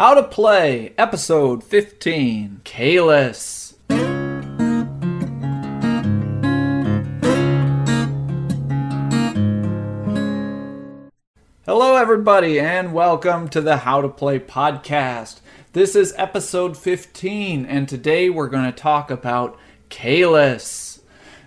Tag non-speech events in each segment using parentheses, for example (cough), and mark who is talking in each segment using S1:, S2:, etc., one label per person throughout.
S1: How to Play, Episode 15 Caylus. Hello, everybody, and welcome to the How to Play podcast. This is episode 15, and today we're going to talk about Caylus.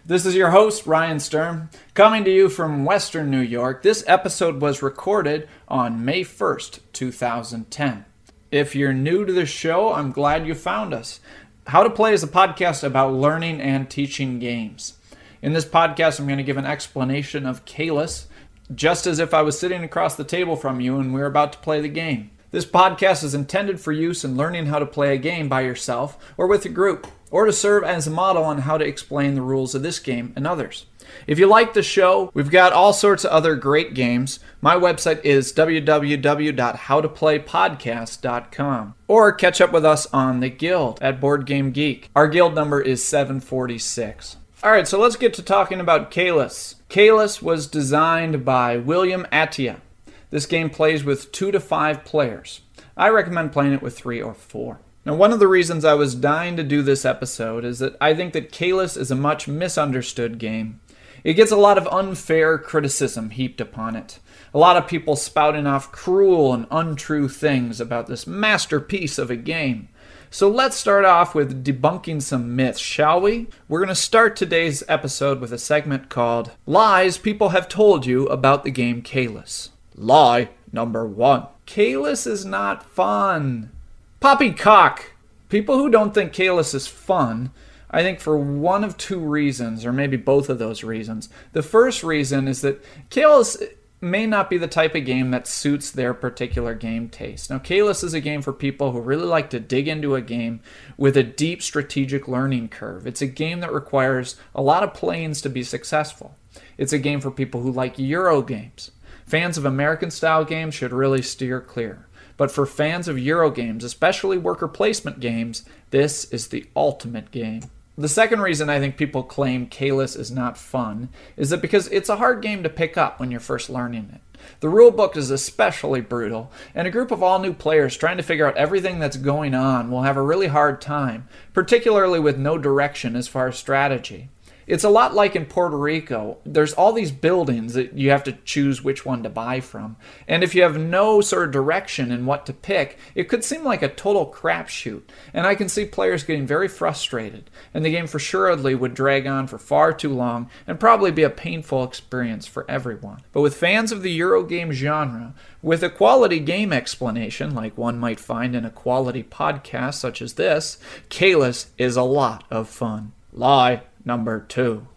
S1: This is your host, Ryan Stern, coming to you from Western New York. This episode was recorded on May 1st, 2010. If you're new to the show, I'm glad you found us. How to Play is a podcast about learning and teaching games. In this podcast, I'm going to give an explanation of Caylus, just as if I was sitting across the table from you and we are about to play the game. This podcast is intended for use in learning how to play a game by yourself or with a group, or to serve as a model on how to explain the rules of this game and others. If you like the show, we've got all sorts of other great games. My website is www.howtoplaypodcast.com. Or catch up with us on the Guild at Board Game Geek. Our guild number is 746. All right, so let's get to talking about Caylus. Caylus was designed by William Attia. This game plays with two to five players. I recommend playing it with three or four. Now, one of the reasons I was dying to do this episode is that I think that Caylus is a much misunderstood game. It gets a lot of unfair criticism heaped upon it. A lot of people spouting off cruel and untrue things about this masterpiece of a game. So let's start off with debunking some myths, shall we? We're going to start today's episode with a segment called Lies People Have Told You About the Game Caylus. Lie number one Caylus is not fun. Poppycock! People who don't think Caylus is fun, I think for one of two reasons, or maybe both of those reasons. The first reason is that Caylus may not be the type of game that suits their particular game taste. Now, Caylus is a game for people who really like to dig into a game with a deep strategic learning curve. It's a game that requires a lot of planes to be successful. It's a game for people who like Euro games. Fans of American style games should really steer clear. But for fans of Euro games, especially worker placement games, this is the ultimate game. The second reason I think people claim Caylus is not fun is that because it's a hard game to pick up when you're first learning it. The rulebook is especially brutal, and a group of all new players trying to figure out everything that's going on will have a really hard time, particularly with no direction as far as strategy. It's a lot like in Puerto Rico. There's all these buildings that you have to choose which one to buy from. And if you have no sort of direction in what to pick, it could seem like a total crapshoot. And I can see players getting very frustrated. And the game for surely would drag on for far too long and probably be a painful experience for everyone. But with fans of the Eurogame genre, with a quality game explanation, like one might find in a quality podcast such as this, Caylus is a lot of fun. Lie number two.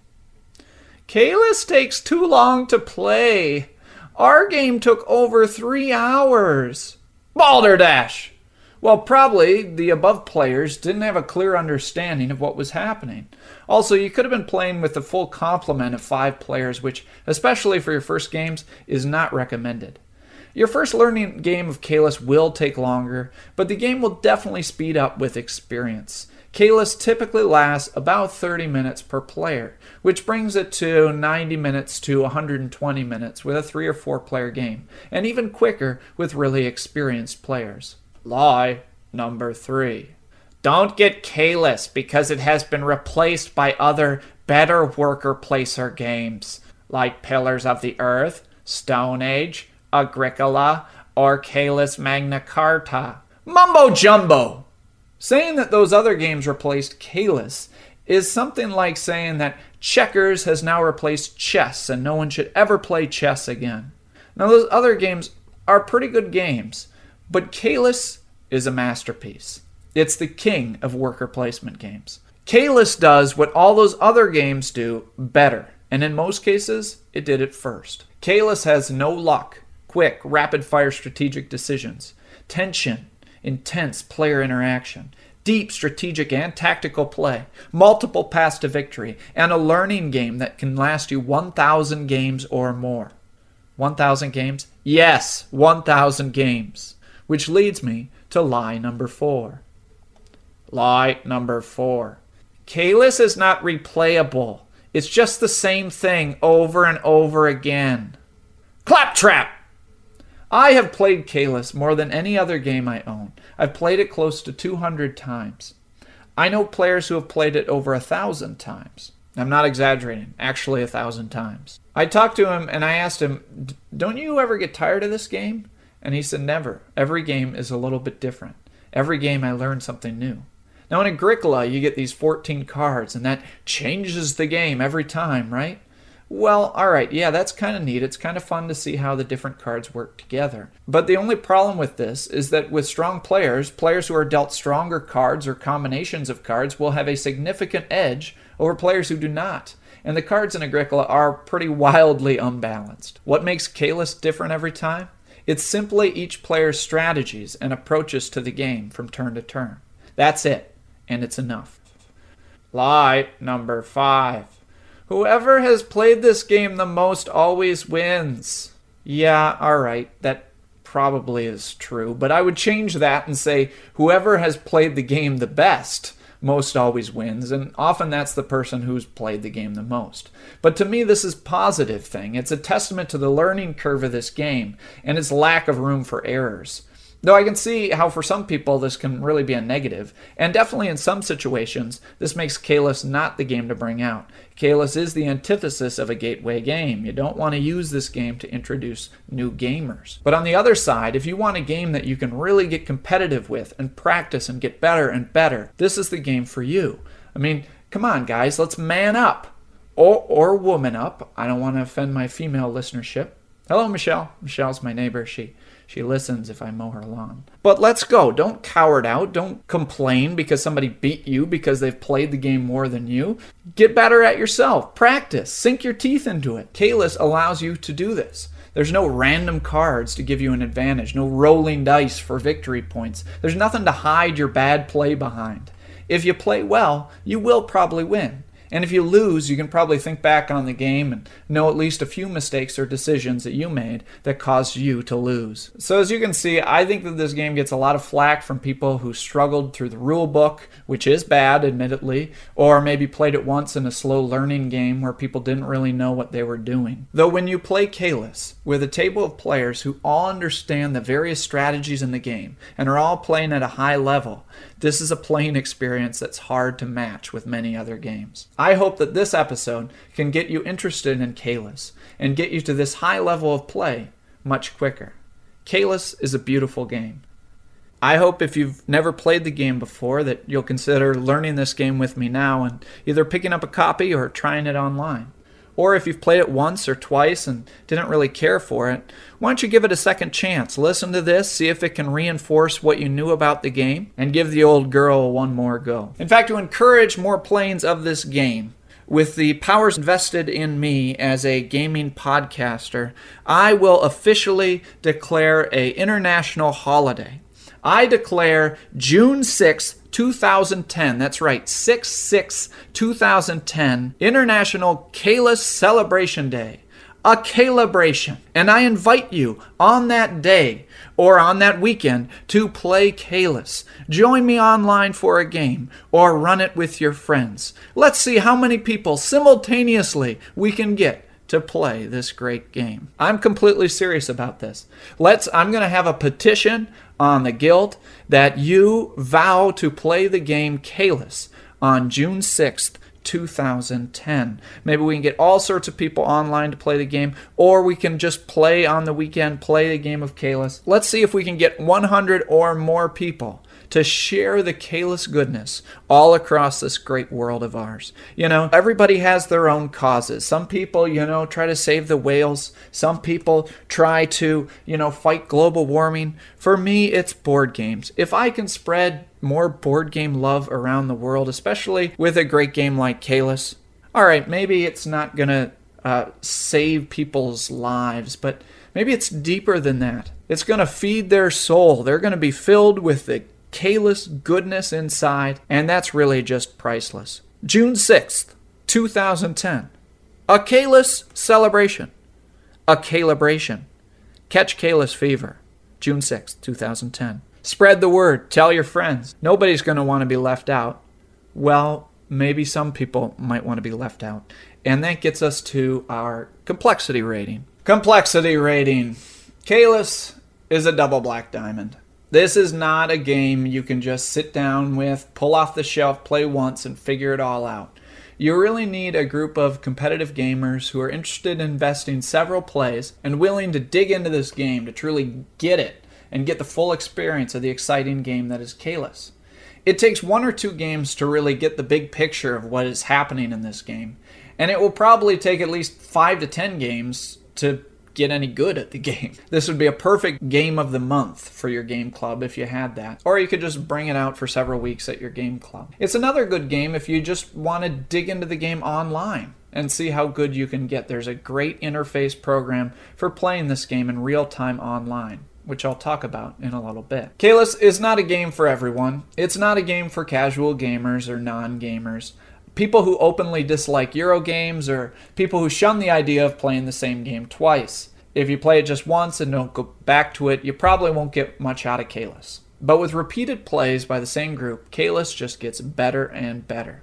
S1: Caylus takes too long to play. Our game took over three hours. Balderdash! Well, probably the above players didn't have a clear understanding of what was happening. Also, you could have been playing with the full complement of five players, which, especially for your first games, is not recommended. Your first learning game of Caylus will take longer, but the game will definitely speed up with experience. Caylus typically lasts about 30 minutes per player, which brings it to 90 minutes to 120 minutes with a three or four player game, and even quicker with really experienced players. Lie number three. Don't get Caylus because it has been replaced by other better worker placer games like Pillars of the Earth, Stone Age, Agricola, or Caylus Magna Carta. Mumbo jumbo! Saying that those other games replaced Caylus is something like saying that checkers has now replaced chess and no one should ever play chess again. Now, those other games are pretty good games, but Caylus is a masterpiece. It's the king of worker placement games. Caylus does what all those other games do better, and in most cases, it did it first. Caylus has no luck, quick, rapid fire strategic decisions, tension, intense player interaction, deep strategic and tactical play, multiple paths to victory, and a learning game that can last you 1,000 games or more. 1,000 games? Yes, 1,000 games. Which leads me to lie number four. Lie number four. Caylus is not replayable. It's just the same thing over and over again. Claptrap! I have played Caylus more than any other game I own. I've played it close to 200 times. I know players who have played it over a thousand times. I'm not exaggerating, actually, a thousand times. I talked to him and I asked him, Don't you ever get tired of this game? And he said, Never. Every game is a little bit different. Every game I learn something new. Now, in Agricola, you get these 14 cards, and that changes the game every time, right? Well, alright, yeah, that's kind of neat. It's kind of fun to see how the different cards work together. But the only problem with this is that with strong players, players who are dealt stronger cards or combinations of cards will have a significant edge over players who do not. And the cards in Agricola are pretty wildly unbalanced. What makes Caylus different every time? It's simply each player's strategies and approaches to the game from turn to turn. That's it, and it's enough. Light number five. Whoever has played this game the most always wins. Yeah, alright, that probably is true, but I would change that and say whoever has played the game the best most always wins, and often that's the person who's played the game the most. But to me, this is positive thing. It's a testament to the learning curve of this game and its lack of room for errors. Though I can see how for some people this can really be a negative, and definitely in some situations, this makes Caylus not the game to bring out. Caylus is the antithesis of a gateway game. You don't want to use this game to introduce new gamers. But on the other side, if you want a game that you can really get competitive with and practice and get better and better, this is the game for you. I mean, come on, guys, let's man up. Or, or woman up. I don't want to offend my female listenership. Hello, Michelle. Michelle's my neighbor. She she listens if I mow her lawn. But let's go. Don't cower out. Don't complain because somebody beat you because they've played the game more than you. Get better at yourself. Practice. Sink your teeth into it. Caylus allows you to do this. There's no random cards to give you an advantage, no rolling dice for victory points. There's nothing to hide your bad play behind. If you play well, you will probably win. And if you lose, you can probably think back on the game and know at least a few mistakes or decisions that you made that caused you to lose. So, as you can see, I think that this game gets a lot of flack from people who struggled through the rule book, which is bad, admittedly, or maybe played it once in a slow learning game where people didn't really know what they were doing. Though, when you play Caylus with a table of players who all understand the various strategies in the game and are all playing at a high level, this is a playing experience that's hard to match with many other games. I hope that this episode can get you interested in Caylus and get you to this high level of play much quicker. Caylus is a beautiful game. I hope if you've never played the game before that you'll consider learning this game with me now and either picking up a copy or trying it online. Or if you've played it once or twice and didn't really care for it, why don't you give it a second chance? Listen to this, see if it can reinforce what you knew about the game, and give the old girl one more go. In fact, to encourage more playings of this game, with the powers invested in me as a gaming podcaster, I will officially declare a international holiday. I declare June 6th, 2010, that's right, 6 6 2010, International Caylus Celebration Day. A calibration. And I invite you on that day or on that weekend to play Caylus. Join me online for a game or run it with your friends. Let's see how many people simultaneously we can get to play this great game. I'm completely serious about this. Let's I'm going to have a petition on the guild that you vow to play the game Caylus on June 6th, 2010. Maybe we can get all sorts of people online to play the game, or we can just play on the weekend, play the game of Caylus. Let's see if we can get 100 or more people to share the Caylus goodness all across this great world of ours. You know, everybody has their own causes. Some people, you know, try to save the whales. Some people try to, you know, fight global warming. For me, it's board games. If I can spread more board game love around the world, especially with a great game like Caylus, all right, maybe it's not going to uh, save people's lives, but maybe it's deeper than that. It's going to feed their soul. They're going to be filled with the Caylus goodness inside, and that's really just priceless. June 6th, 2010. A Caylus celebration. A calibration. Catch Caylus fever. June 6th, 2010. Spread the word. Tell your friends. Nobody's going to want to be left out. Well, maybe some people might want to be left out. And that gets us to our complexity rating. Complexity rating. Caylus is a double black diamond. This is not a game you can just sit down with, pull off the shelf, play once, and figure it all out. You really need a group of competitive gamers who are interested in investing several plays and willing to dig into this game to truly get it and get the full experience of the exciting game that is Caylus. It takes one or two games to really get the big picture of what is happening in this game, and it will probably take at least five to ten games to get any good at the (laughs) game. This would be a perfect game of the month for your game club if you had that. Or you could just bring it out for several weeks at your game club. It's another good game if you just want to dig into the game online and see how good you can get. There's a great interface program for playing this game in real time online which I'll talk about in a little bit. Caylus is not a game for everyone. It's not a game for casual gamers or non gamers people who openly dislike Euro games or people who shun the idea of playing the same game twice. If you play it just once and don't go back to it, you probably won't get much out of Caylus. But with repeated plays by the same group, Caylus just gets better and better.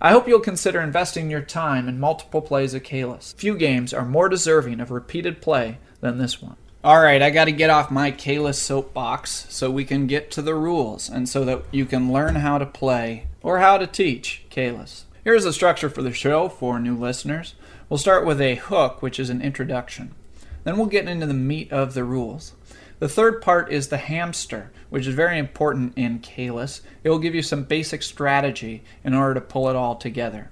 S1: I hope you'll consider investing your time in multiple plays of Caylus. Few games are more deserving of repeated play than this one. Alright, I gotta get off my Caylus soapbox so we can get to the rules and so that you can learn how to play or how to teach Caylus. Here's the structure for the show for new listeners. We'll start with a hook, which is an introduction. Then we'll get into the meat of the rules. The third part is the hamster, which is very important in Caylus. It will give you some basic strategy in order to pull it all together.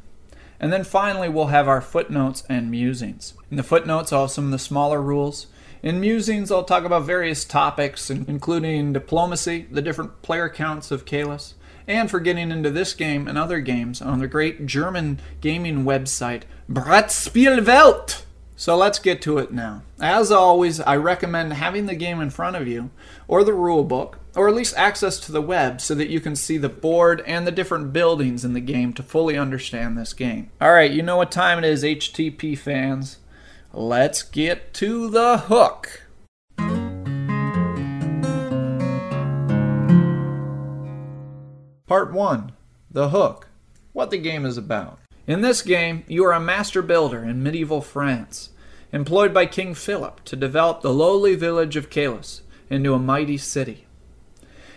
S1: And then finally, we'll have our footnotes and musings. In the footnotes, I'll have some of the smaller rules. In musings, I'll talk about various topics, including diplomacy, the different player counts of Caylus, and for getting into this game and other games on the great German gaming website Brettspielwelt. So let's get to it now. As always, I recommend having the game in front of you, or the rule book, or at least access to the web so that you can see the board and the different buildings in the game to fully understand this game. Alright, you know what time it is, HTP fans. Let's get to the hook. Part 1 The Hook. What the game is about. In this game, you are a master builder in medieval France, employed by King Philip to develop the lowly village of Caylus into a mighty city.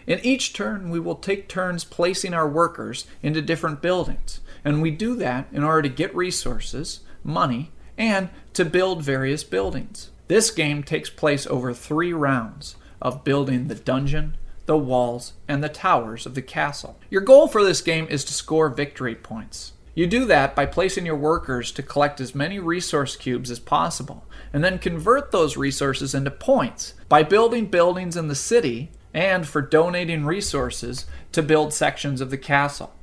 S1: In each turn, we will take turns placing our workers into different buildings, and we do that in order to get resources, money, and to build various buildings. This game takes place over three rounds of building the dungeon, the walls, and the towers of the castle. Your goal for this game is to score victory points. You do that by placing your workers to collect as many resource cubes as possible, and then convert those resources into points by building buildings in the city and for donating resources to build sections of the castle.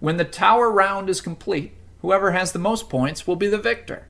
S1: When the tower round is complete, whoever has the most points will be the victor.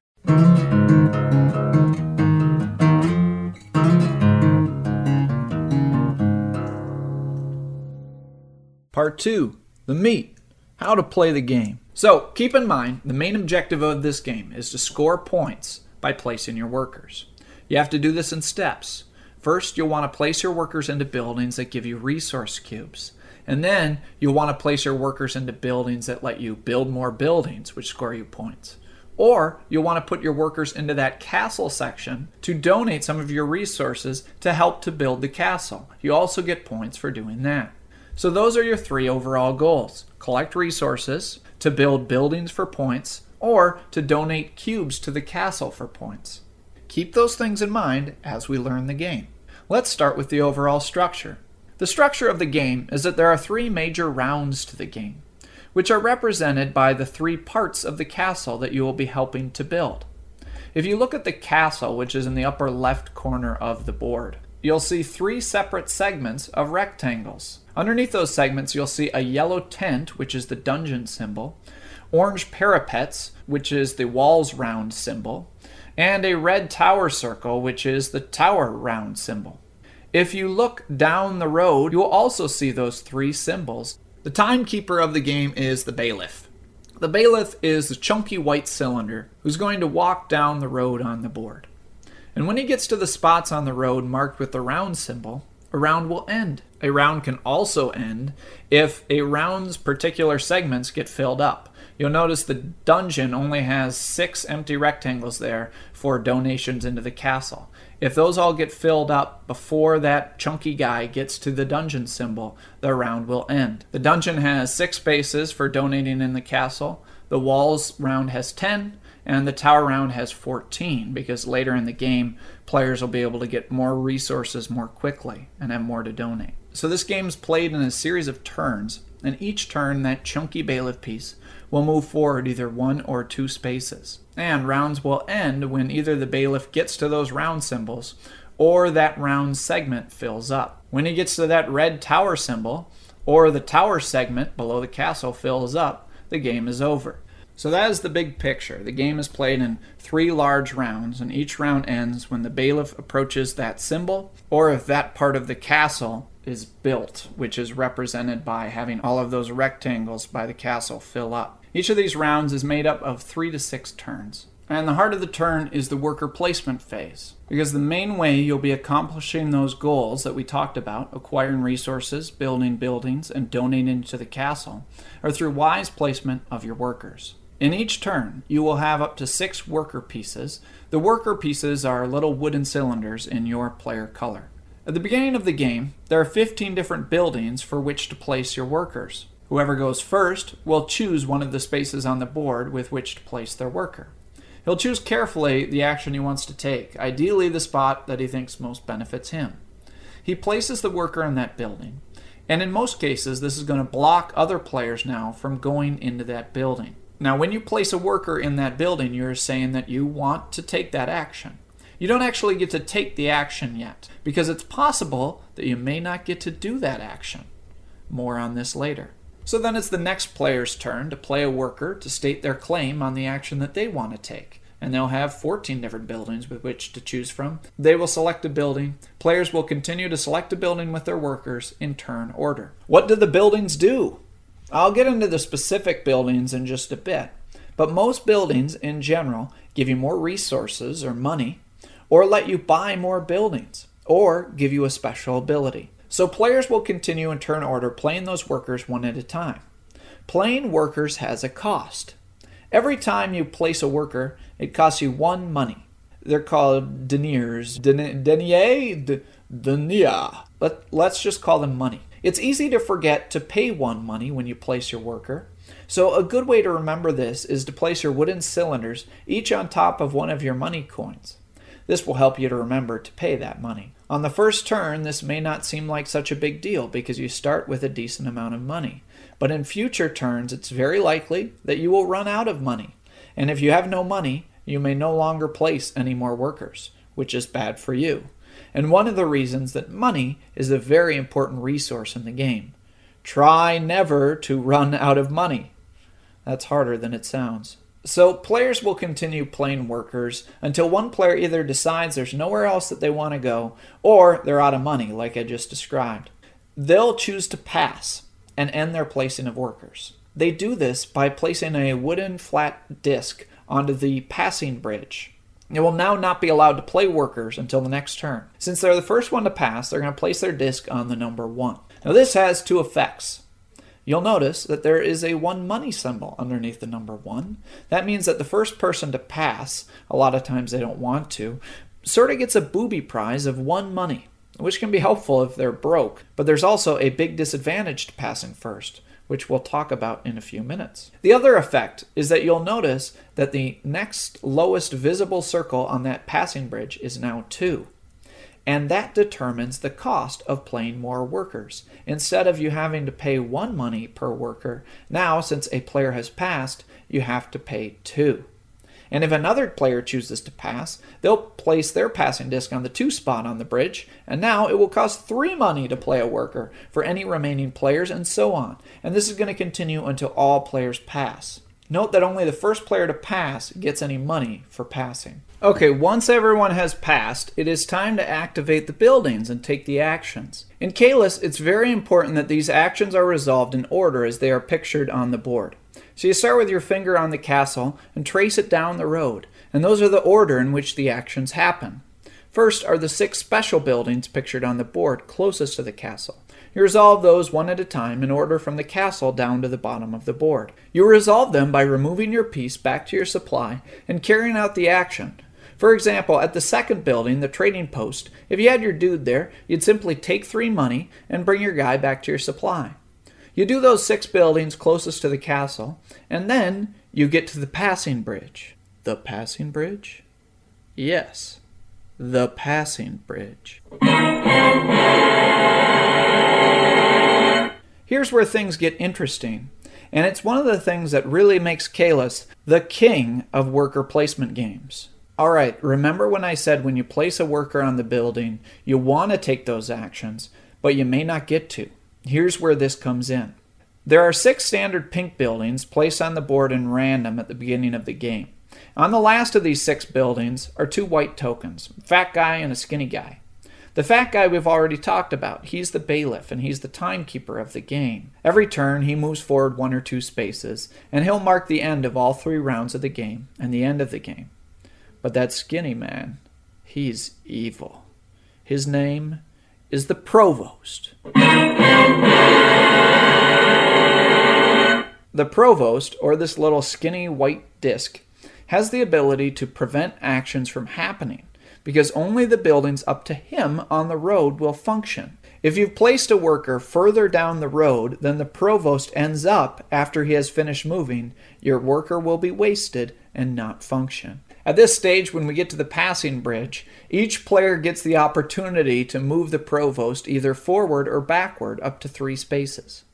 S1: Part 2 The Meat How to Play the Game. So, keep in mind, the main objective of this game is to score points by placing your workers. You have to do this in steps. First, you'll want to place your workers into buildings that give you resource cubes. And then you'll want to place your workers into buildings that let you build more buildings, which score you points. Or you'll want to put your workers into that castle section to donate some of your resources to help to build the castle. You also get points for doing that. So those are your three overall goals. Collect resources to build buildings for points or to donate cubes to the castle for points. Keep those things in mind as we learn the game. Let's start with the overall structure. The structure of the game is that there are three major rounds to the game, which are represented by the three parts of the castle that you will be helping to build. If you look at the castle, which is in the upper left corner of the board, you'll see three separate segments of rectangles. Underneath those segments, you'll see a yellow tent, which is the dungeon symbol, orange parapets, which is the walls round symbol, and a red tower circle, which is the tower round symbol. If you look down the road, you will also see those three symbols. The timekeeper of the game is the bailiff. The bailiff is the chunky white cylinder who's going to walk down the road on the board. And when he gets to the spots on the road marked with the round symbol, a round will end. A round can also end if a round's particular segments get filled up. You'll notice the dungeon only has six empty rectangles there for donations into the castle. If those all get filled up before that chunky guy gets to the dungeon symbol, the round will end. The dungeon has six spaces for donating in the castle. The walls round has 10, and the tower round has 14 because later in the game, players will be able to get more resources more quickly and have more to donate. So this game is played in a series of turns, and each turn, that chunky bailiff piece will move forward either one or two spaces. And rounds will end when either the bailiff gets to those round symbols or that round segment fills up. When he gets to that red tower symbol or the tower segment below the castle fills up, the game is over. So that is the big picture. The game is played in three large rounds, and each round ends when the bailiff approaches that symbol, or if that part of the castle is built, which is represented by having all of those rectangles by the castle fill up. Each of these rounds is made up of three to six turns. And the heart of the turn is the worker placement phase, because the main way you'll be accomplishing those goals that we talked about, acquiring resources, building buildings, and donating to the castle, are through wise placement of your workers. In each turn, you will have up to six worker pieces. The worker pieces are little wooden cylinders in your player color. At the beginning of the game, there are 15 different buildings for which to place your workers. Whoever goes first will choose one of the spaces on the board with which to place their worker. He'll choose carefully the action he wants to take, ideally the spot that he thinks most benefits him. He places the worker in that building, and in most cases, this is going to block other players now from going into that building. Now, when you place a worker in that building, you're saying that you want to take that action. You don't actually get to take the action yet, because it's possible that you may not get to do that action. More on this later. So then it's the next player's turn to play a worker to state their claim on the action that they want to take. And they'll have 14 different buildings with which to choose from. They will select a building. Players will continue to select a building with their workers in turn order. What do the buildings do? I'll get into the specific buildings in just a bit. But most buildings in general give you more resources or money or let you buy more buildings, or give you a special ability. So players will continue in turn order playing those workers one at a time. Playing workers has a cost. Every time you place a worker, it costs you one money. They're called deniers. Denier? Denier. But let's just call them money. It's easy to forget to pay one money when you place your worker. So, a good way to remember this is to place your wooden cylinders each on top of one of your money coins. This will help you to remember to pay that money. On the first turn, this may not seem like such a big deal because you start with a decent amount of money. But in future turns, it's very likely that you will run out of money. And if you have no money, you may no longer place any more workers, which is bad for you. And one of the reasons that money is a very important resource in the game. Try never to run out of money. That's harder than it sounds. So players will continue playing workers until one player either decides there's nowhere else that they want to go or they're out of money, like I just described. They'll choose to pass and end their placing of workers. They do this by placing a wooden flat disc onto the passing bridge. They will now not be allowed to play workers until the next turn. Since they're the first one to pass, they're going to place their disc on the number 1. Now, this has two effects you'll notice that there is a one money symbol underneath the number one. That means that the first person to pass, a lot of times they don't want to, sort of gets a booby prize of one money, which can be helpful if they're broke. But there's also a big disadvantage to passing first, which we'll talk about in a few minutes. The other effect is that you'll notice that the next lowest visible circle on that passing bridge is now 2 and that determines the cost of playing more workers. Instead of you having to pay one money per worker, now since a player has passed, you have to pay two. And if another player chooses to pass, they'll place their passing disc on the two spot on the bridge, and now it will cost three money to play a worker for any remaining players, and so on. And this is going to continue until all players pass. Note that only the first player to pass gets any money for passing. Okay, once everyone has passed, it is time to activate the buildings and take the actions. In Caylus, it's very important that these actions are resolved in order as they are pictured on the board. So you start with your finger on the castle and trace it down the road, and those are the order in which the actions happen. First are the six special buildings pictured on the board closest to the castle. You resolve those one at a time in order from the castle down to the bottom of the board. You resolve them by removing your piece back to your supply and carrying out the action. For example, at the second building, the trading post, if you had your dude there, you'd simply take three money and bring your guy back to your supply. You do those six buildings closest to the castle, and then you get to the passing bridge. The passing bridge? Yes, the passing bridge. Here's where things get interesting, and it's one of the things that really makes Caylus the king of worker placement games. All right, remember when I said when you place a worker on the building, you want to take those actions, but you may not get to. Here's where this comes in. There are six standard pink buildings placed on the board in random at the beginning of the game. On the last of these six buildings are two white tokens fat guy and a skinny guy. The fat guy we've already talked about. He's the bailiff and he's the timekeeper of the game. Every turn, he moves forward one or two spaces, and he'll mark the end of all three rounds of the game and the end of the game. But that skinny man, he's evil. His name is the Provost. The Provost, or this little skinny white disc, has the ability to prevent actions from happening because only the buildings up to him on the road will function. If you've placed a worker further down the road than the provost ends up after he has finished moving, your worker will be wasted and not function. At this stage, when we get to the passing bridge, each player gets the opportunity to move the provost either forward or backward up to three spaces.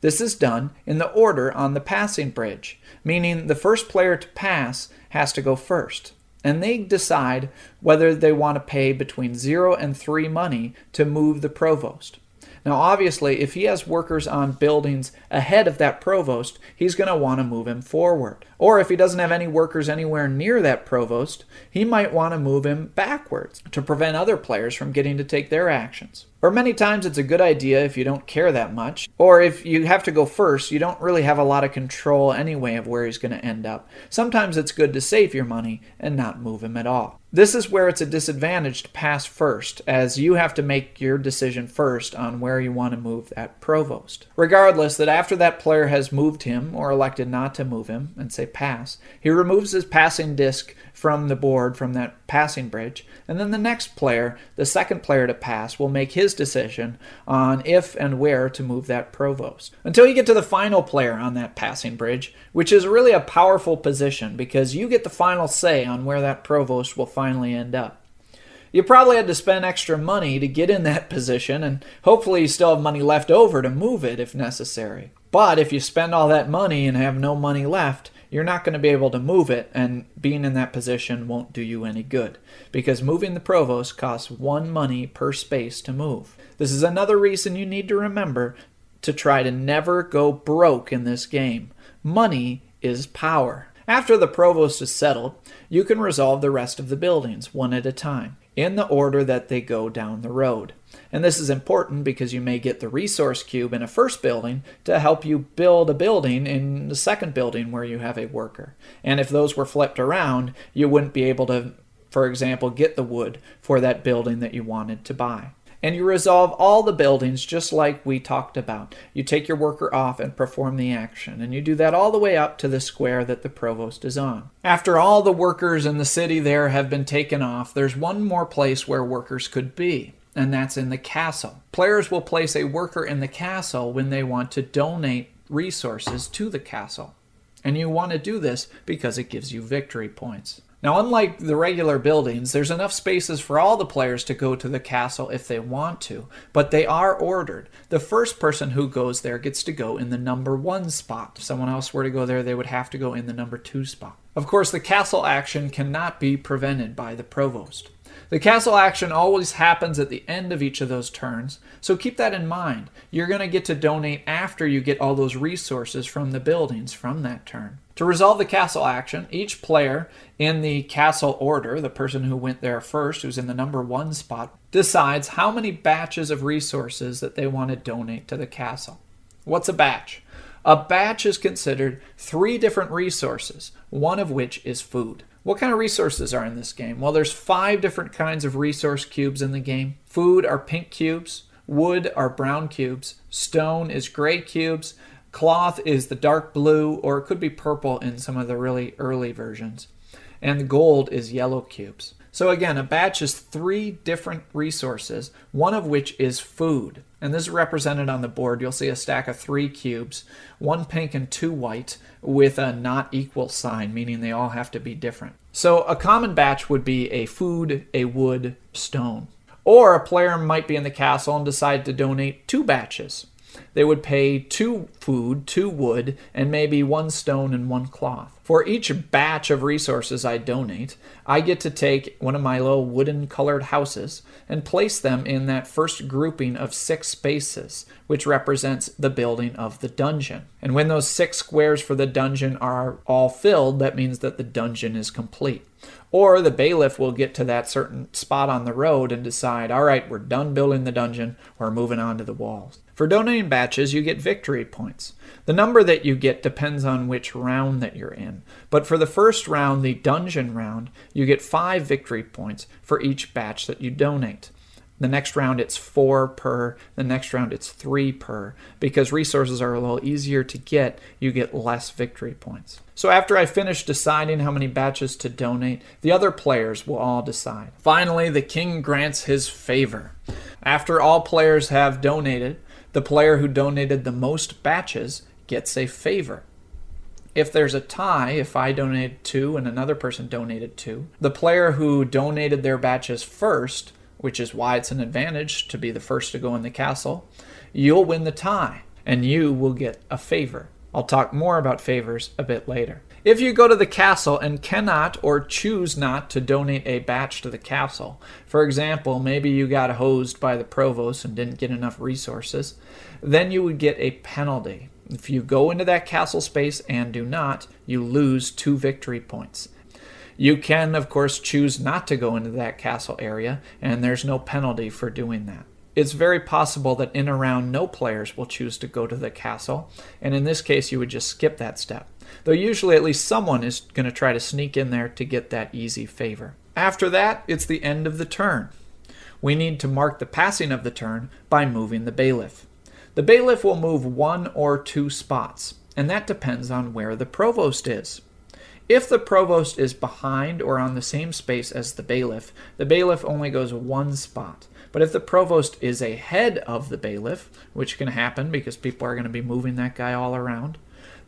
S1: This is done in the order on the passing bridge, meaning the first player to pass has to go first and they decide whether they want to pay between 0 and 3 money to move the provost. Now, obviously, if he has workers on buildings ahead of that provost, he's going to want to move him forward. Or if he doesn't have any workers anywhere near that provost, he might want to move him backwards to prevent other players from getting to take their actions. Or many times it's a good idea if you don't care that much, or if you have to go first, you don't really have a lot of control anyway of where he's going to end up. Sometimes it's good to save your money and not move him at all. This is where it's a disadvantage to pass first, as you have to make your decision first on where you want to move that provost. Regardless, that after that player has moved him or elected not to move him and say pass, he removes his passing disc from the board from that passing bridge, and then the next player, the second player to pass, will make his decision on if and where to move that provost. Until you get to the final player on that passing bridge, which is really a powerful position because you get the final say on where that provost will finally end up. You probably had to spend extra money to get in that (laughs) position, and hopefully you still have money left over to move it if necessary. But if you spend all that money and have no money left, you're not going to be able to move it, and being in that position won't do you any good because moving the provost costs one money per space to move. This is another reason you need to remember to try to never go broke in this game. Money is power. After the provost is settled, you can resolve the rest of the buildings one at a time in the order that they go down the road. And this is important because you may get the resource cube in a first building to help you build a building in the second building where you have a worker. And if those were flipped around, you wouldn't be able to, for example, get the wood for that building that you wanted to buy and you resolve all the buildings just like we talked about. You take your worker off and perform the action, and you do that all the way up to the square that the provost is on. After all the workers in the city there have been taken off, there's one more place where workers could be. And that's in the castle. Players will place a worker in the castle when they want to donate resources to the castle. And you want to do this because it gives you victory points. Now, unlike the regular buildings, there's enough spaces for all the players to go to the castle if they want to, but they are ordered. The first person who goes there gets to go in the number one spot. If someone else were to go there, they would have to go in the number two spot. Of course, the castle action cannot be prevented by the provost. The castle action always happens at the end of each of those turns, so keep that in mind. You're going to get to donate after you get all those resources from the buildings from that turn. To resolve the castle action, each player in the castle order, the person who went there first, who's in the number one spot, decides how many batches of resources that they want to donate to the castle. What's a batch? A batch is considered three different resources, one of which is food. What kind of resources are in this game? Well, there's five different kinds of resource cubes in the game. Food are pink cubes, wood are brown cubes, stone is gray cubes, cloth is the dark blue, or it could be purple in some of the really early versions, and gold is yellow cubes. So again, a batch is three different resources, one of which is food. And this is represented on the board. You'll see a stack of three cubes, one pink and two white, with a not equal sign, meaning they all have to be different. So a common batch would be a food, a wood, stone. Or a player might be in the castle and decide to donate two batches. They would pay two food, two wood, and maybe one stone and one cloth. For each batch of resources I donate, I get to take one of my little wooden colored houses and place them in that first grouping of six spaces, which represents the building of the dungeon. And when those six squares for the dungeon are all filled, that means that the dungeon is complete. Or the bailiff will get to that certain spot on the road and decide, all right, we're done building the dungeon, we're moving on to the walls. For donating batches, you get victory points. The number that you get depends on which round that you're in. But for the first round, the dungeon round, you get five victory points for each batch that you donate. The next round it's four per. The next round it's three per. Because resources are a little easier to get, you get less victory points. So after I finish deciding how many batches to donate, the other players will all decide. Finally, the king grants his favor. After all players have donated, the player who donated the most batches gets a favor. If there's a tie, if I donated two and another person donated two, the player who donated their batches first, which is why it's an advantage to be the first to go in the castle, you'll win the tie and you will get a favor. I'll talk more about favors a bit later. If you go to the castle and cannot or choose not to donate a batch to the castle, for example, maybe you got hosed by the provost and didn't get enough resources, then you would get a penalty. If you go into that castle space and do not, you lose two victory points. You can, of course, choose not to go into that castle area, and there's no penalty for doing that. It's very possible that in a round no players will choose to go to the castle, and in this case you would just skip that step though usually at least someone is going to try to sneak in there to get that easy favor. After that, it's the end of the turn. We need to mark the passing of the turn by moving the bailiff. The bailiff will move one or two spots, and that depends on where the provost is. If the provost is behind or on the same space as the bailiff, the bailiff only goes one spot. But if the provost is ahead of the bailiff, which can happen because people are going to be moving that guy all around,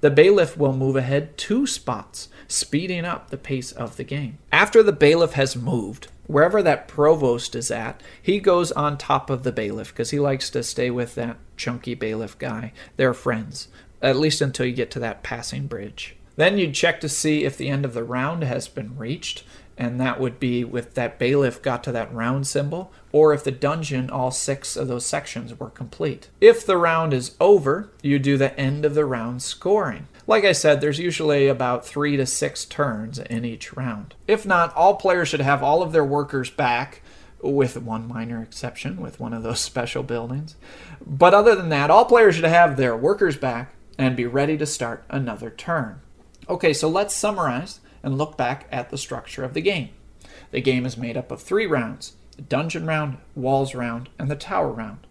S1: the bailiff will move ahead two spots, speeding up the pace of the game. After the bailiff has moved, wherever that provost is at, he goes on top of the bailiff because he likes to stay with that chunky bailiff guy. They're friends, at least until you get to that passing bridge. Then you'd check to see if the end of the round has been reached, and that would be with that bailiff got to that round symbol, or if the dungeon, all six of those sections were complete. If the round is over, you do the end of the round scoring. Like I said, there's usually about three to six turns in each round. If not, all players should have all of their workers back, with one minor exception, with one of those (laughs) special buildings. But other than that, all players should have their workers back and be ready to start another turn. Okay, so let's summarize and look back at the structure of the game. The game is made up of three rounds dungeon round, walls round, and the tower round.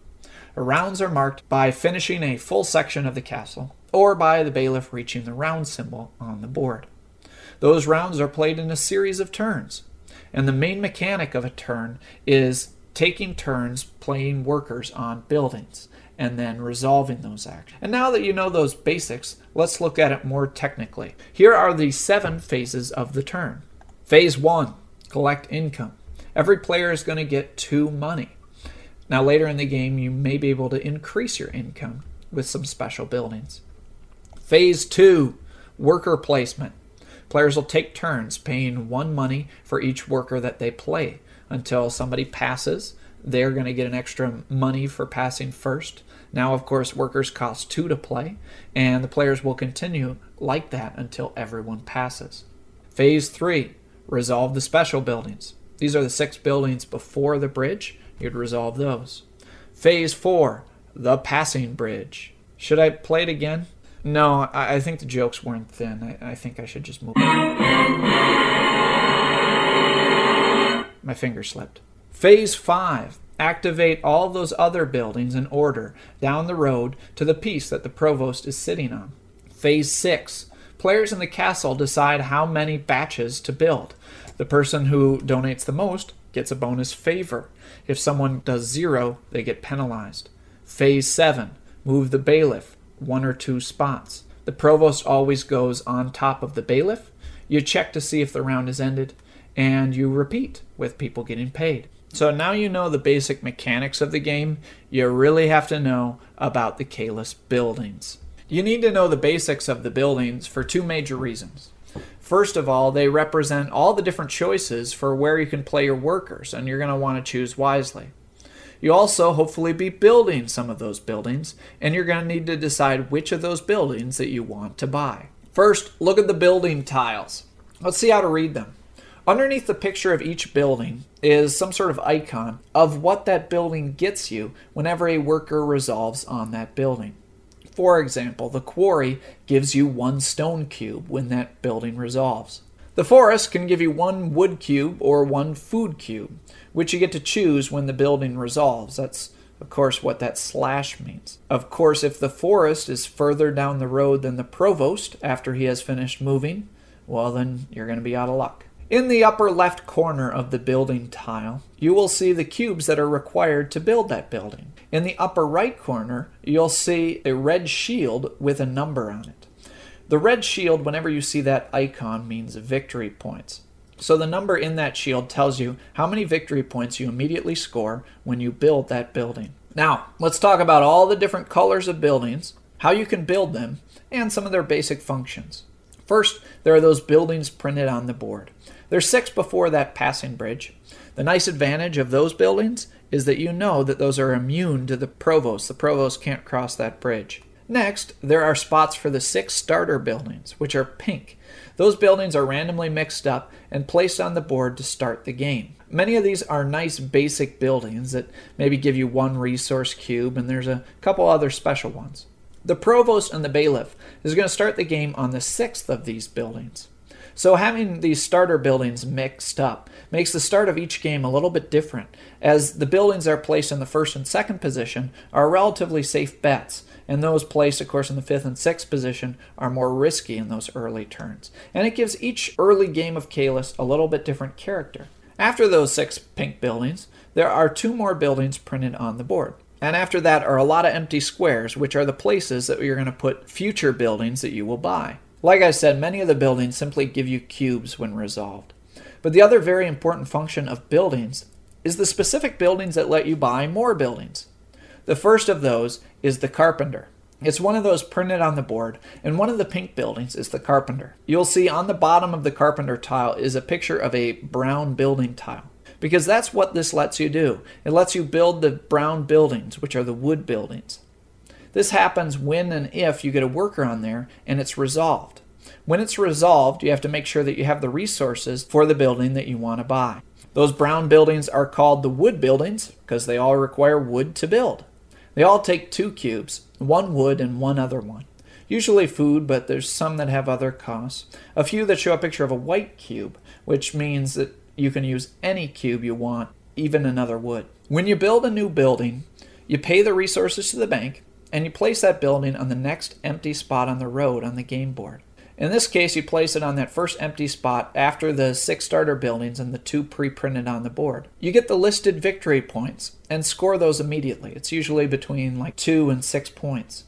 S1: Rounds are marked by finishing a full section of the castle or by the bailiff reaching the round symbol on the board. Those rounds are played in a series of turns, and the main mechanic of a turn is taking turns playing workers on buildings and then resolving those actions. And now that you know those basics, let's look at it more technically. Here are the seven phases of the turn. Phase one collect income. Every player is going to get two money. Now, later in the game, you may be able to increase your income with some special buildings. Phase two worker placement. Players will take turns paying one money for each worker that they play until somebody passes. They're going to get an extra money for passing first. Now, of course, workers cost two to play, and the players will continue like that until everyone passes. Phase 3 Resolve the special buildings. These are the six buildings before the bridge. You'd resolve those. Phase 4 The passing bridge. Should I play it again? No, I, I think the jokes weren't thin. I, I think I should just move. On. My finger slipped. Phase 5 activate all those other buildings in order down the road to the piece that the provost is sitting on. Phase 6 Players in the castle decide how many batches to build. The person who donates the most gets a bonus favor. If someone does zero, they get penalized. Phase 7 Move the bailiff one or two spots. The provost always goes on top of the bailiff. You check to see if the round is ended, and you repeat with people getting paid. So now you know the basic mechanics of the game. You really have to know about the Caylus buildings. You need to know the basics of the buildings for two major reasons. First of all, they represent all the different choices for where you can play your workers, and you're going to want to choose wisely. You also hopefully be building some of those buildings, and you're going to need to decide which of those buildings that you want to buy. First, look at the building tiles. Let's see how to read them. Underneath the picture of each building is some sort of icon of what that building gets you whenever a worker resolves on that building. For example, the quarry gives you one stone cube when that building resolves. The forest can give you one wood cube or one food cube, which you get to choose when the building resolves. That's, of course, what that slash means. Of course, if the forest is further down the road than the provost after he has finished moving, well, then you're going to be out of luck. In the upper left corner of the building tile, you will see the cubes that are required to build that building. In the upper right corner, you'll see a red shield with a number on it. The red shield, whenever you see that icon, means victory points. So the number in that shield tells you how many victory points you immediately score when you build that building. Now, let's talk about all the different colors of buildings, how you can build them, and some of their basic functions. First, there are those buildings printed on the board. There's six before that passing bridge. The nice advantage of those buildings is that you know that those are immune to the provost. The provost can't cross that bridge. Next, there are spots for the six starter buildings, which are pink. Those buildings are randomly mixed up and placed on the board to start the game. Many of these are nice basic buildings that maybe give you one resource cube, and there's a couple other special ones. The provost and the bailiff is going to start the game on the sixth of these buildings. So having these starter buildings mixed up makes the start of each game a little bit different, as the buildings that are placed in the first and second position are relatively safe bets, and those placed, of course, in the fifth and sixth position are more risky in those early turns. And it gives each early game of Caylus a little bit different character. After those six pink buildings, there are two more buildings printed on the board. And after that are a lot of empty squares, which are the places that you're going to put future buildings that you will buy. Like I said, many of the buildings simply give you cubes when resolved. But the other very important function of buildings is the specific buildings that let you buy more buildings. The first of those is the carpenter. It's one of those printed on the board, and one of the pink buildings is the carpenter. You'll see on the bottom of the carpenter tile is a picture of a brown building tile, because that's what this lets you do. It lets you build the brown buildings, which are the wood buildings. This happens when and if you get a worker on there and it's resolved. When it's resolved, you have to make sure that you have the resources for the building that you want to buy. Those brown buildings are called the wood buildings because they all require wood to build. They all take two cubes, one wood and one other one. Usually food, but there's some that have other costs. A few that show a picture of a white cube, which means that you can use any cube you want, even another wood. When you build a new building, you pay the resources to the bank, and you place that building on the next empty spot on the road on the game board. In this case, you place it on that first empty spot after the six starter buildings and the two pre printed on the board. You get the listed victory points and score those immediately. It's usually between like two and six points.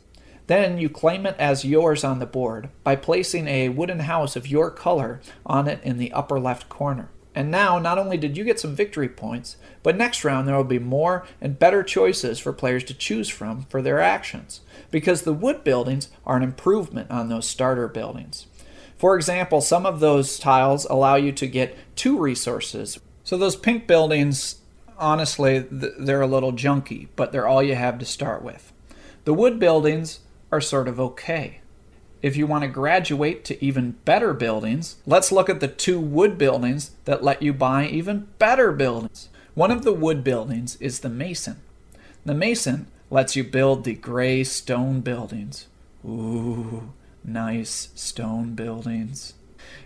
S1: Then you claim it as yours on the board by placing a wooden house of your color on it in the upper left corner. And now, not only did you get some victory points, but next round there will be more and better choices for players to choose from for their actions, because the wood buildings are an improvement on those starter buildings. For example, some of those tiles allow you to get two resources. So those pink buildings, honestly, they're a little junky, but they're all you have to start with. The wood buildings are sort of okay. If you want to graduate to even better buildings, let's look at the two wood buildings that let you buy even better buildings. One of the wood buildings is the mason. The mason lets you build the gray stone buildings. Ooh, nice stone buildings.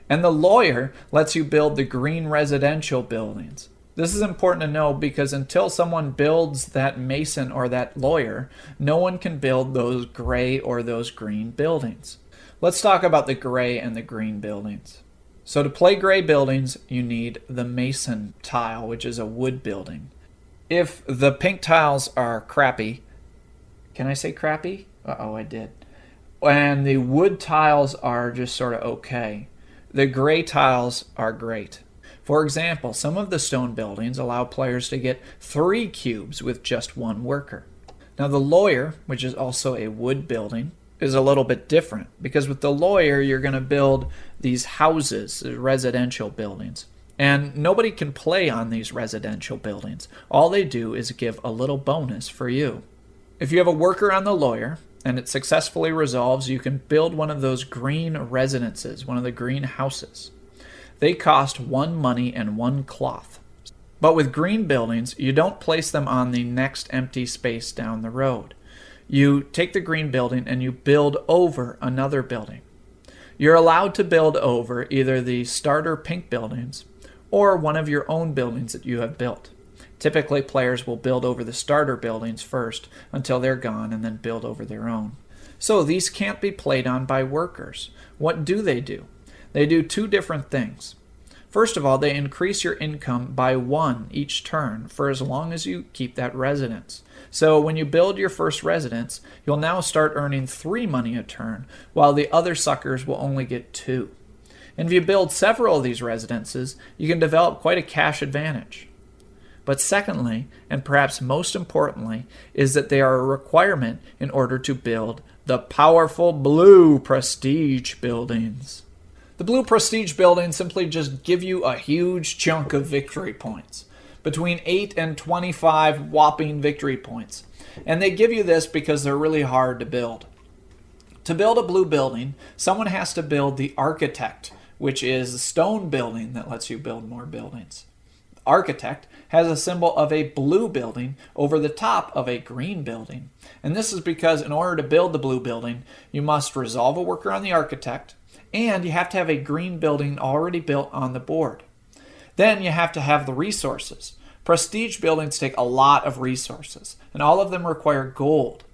S1: And the lawyer lets you build the green residential buildings. This is important to know because until someone builds that mason or that lawyer, no one can build those gray or those green buildings. Let's talk about the gray and the green buildings. So, to play gray buildings, you need the mason tile, which is a wood building. If the pink tiles are crappy, can I say crappy? Oh, I did. And the wood tiles are just sort of okay. The gray tiles are great. For example, some of the stone buildings allow players to get three cubes with just one worker. Now, the lawyer, which is also a wood building, is a little bit different because with the lawyer, you're going to build these houses, residential buildings. And nobody can play on these residential buildings. All they do is give a little bonus for you. If you have a worker on the lawyer and it successfully resolves, you can build one of those green residences, one of the green houses. They cost one money and one cloth. But with green buildings, you don't place them on the next empty space down the road. You take the green building and you build over another building. You're allowed to build over either the starter pink buildings or one of your own buildings that you have built. Typically, players will build over the starter buildings first until they're gone and then build over their own. So these can't be played on by workers. What do they do? They do two different things. First of all, they increase your income by one each turn for as long as you keep that residence. So when you build your first residence, you'll now start earning three money a turn, while the other suckers will only get two. And if you build several of these residences, you can develop quite a cash advantage. But secondly, and perhaps most importantly, is that they are a requirement in order to build the powerful blue prestige buildings. The blue prestige buildings simply just give you a huge chunk of victory points, between 8 and 25 whopping victory points. And they give you this because they're really hard to build. To build a blue building, someone has to build the architect, which is a stone building that lets you build more buildings. Architect has a symbol of a blue building over the top of a green building. And this is because in order to build the blue building, you must resolve a worker on the architect, and you have to have a green building already built on the board. Then you have to have the resources. Prestige buildings take a lot of resources, and all of them require gold.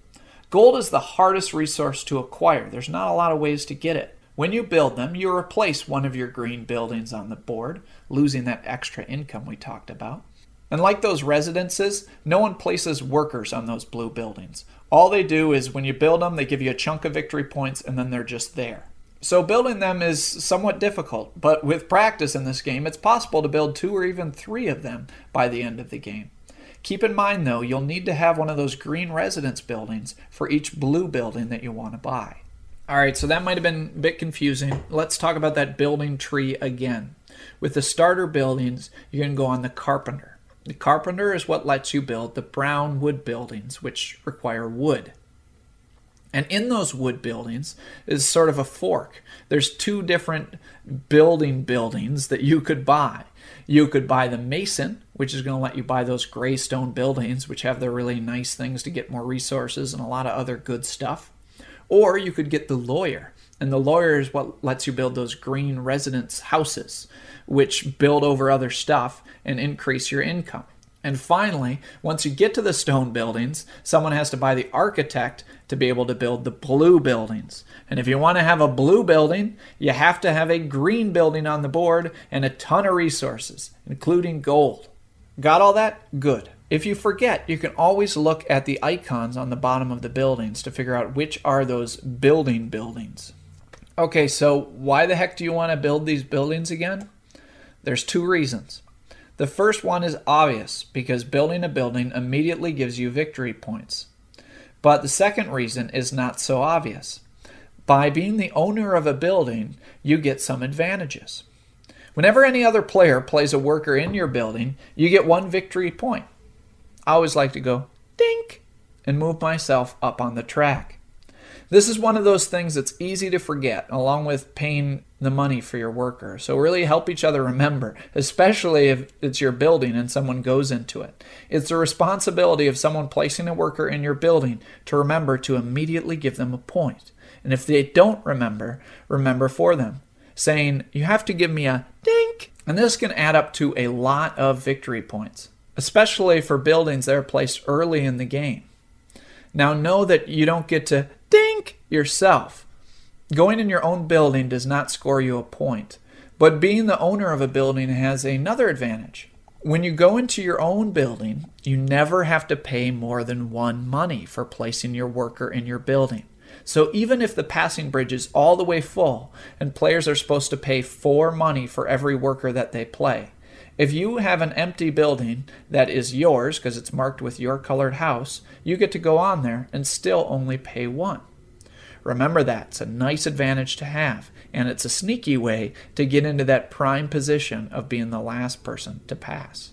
S1: Gold is the hardest resource to acquire. There's not a lot of ways to get it. When you build them, you replace one of your green buildings on the board, losing that extra income we talked about. And like those residences, no one places workers on those blue buildings. All they do is when you build them, they give you a chunk of victory points and then they're just there. So building them is somewhat difficult, but with practice in this game, it's possible to build two or even three of them by the end of the game. Keep in mind though, you'll need to have one of those green residence buildings for each blue building that you want to buy. Alright, so that might have been a bit confusing. Let's talk about that building tree again. With the starter buildings, you can go on the carpenter. The carpenter is what lets you build the brown wood buildings, which require wood. And in those wood buildings is sort of a fork. There's two different building buildings that you could buy. You could buy the mason, which is going to let you buy those gray stone buildings, which have the really nice things to get more resources and a lot of other good stuff. Or you could get the lawyer. And the lawyer is what lets you build those green residence houses, which build over other stuff and increase your income. And finally, once you get to the stone buildings, someone has to buy the architect to be able to build the blue buildings. And if you want to have a blue building, you have to have a green building on the board and a ton of resources, including gold. Got all that? Good. If you forget, you can always look at the icons on the bottom of the buildings to figure out which are those building buildings. Okay, so why the heck do you want to build these buildings again? There's two reasons. The first one is obvious because building a building immediately gives you victory points. But the second reason is not so obvious. By being the owner of a building, you get some advantages. Whenever any other player plays a worker in your building, you get one victory point. I always like to go dink and move myself up on the track. This is one of those things that's easy to forget, along with paying the money for your worker. So, really help each other remember, especially if it's your building and someone goes into it. It's the responsibility of someone placing a worker in your building to remember to immediately give them a point. And if they don't remember, remember for them. saying, You have to give me a dink. And this can add up to a lot of victory points, especially for buildings that are placed early in the game. Now, know that you don't get to yourself. Going in your own building does not score you a point, but being the owner of a building has another advantage. When you go into your own building, you never have to pay more than one money for placing your worker in your building. So even if the passing bridge is all the way full and players are supposed to pay four money for every worker that they play, if you have an empty building that is yours because it's marked with your colored house, you get to go on there and still only pay one. Remember that. It's a nice advantage to have, and it's a sneaky way to get into that prime position of being the last person to pass.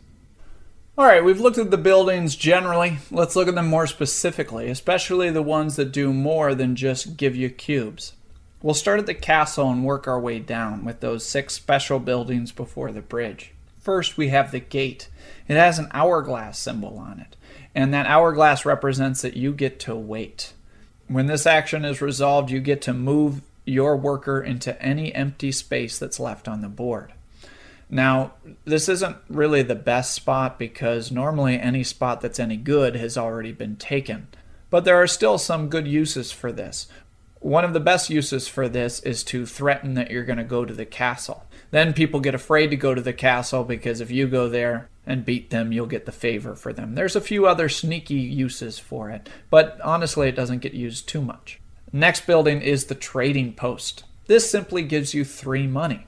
S1: All right, we've looked at the buildings generally. Let's look at them more specifically, especially the ones that do more than just give you cubes. We'll start at the castle and work our way down with those six special buildings before the bridge. First, we have the gate. It has an hourglass symbol on it, and that hourglass represents that you get to wait. When this action is resolved, you get to move your worker into any empty space that's left on the board. Now, this isn't really the best spot because normally any spot that's any good has already been taken. But there are still some good uses for this. One of the best uses for this is to threaten that you're going to go to the castle. Then people get afraid to go to the castle because if you go there, and beat them, you'll get the favor for them. There's a few other sneaky uses for it, but honestly, it doesn't get used too much. Next building is the trading post. This simply gives you three money.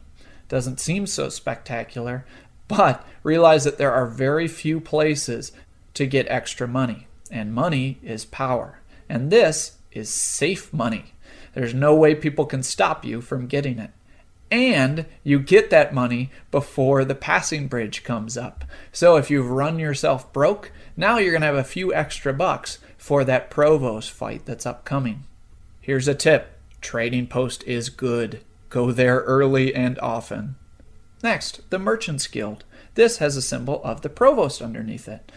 S1: Doesn't seem so spectacular, but realize that there are very few places to get extra money, and money is power. And this is safe money. There's no way people can stop you from getting it and you get that money before the passing bridge comes up. So if you've run yourself broke, now you're going to have a few extra bucks for that provost fight that's upcoming. Here's a tip trading post is good. Go there early and often. Next, the Merchants Guild. This has a symbol of the provost underneath it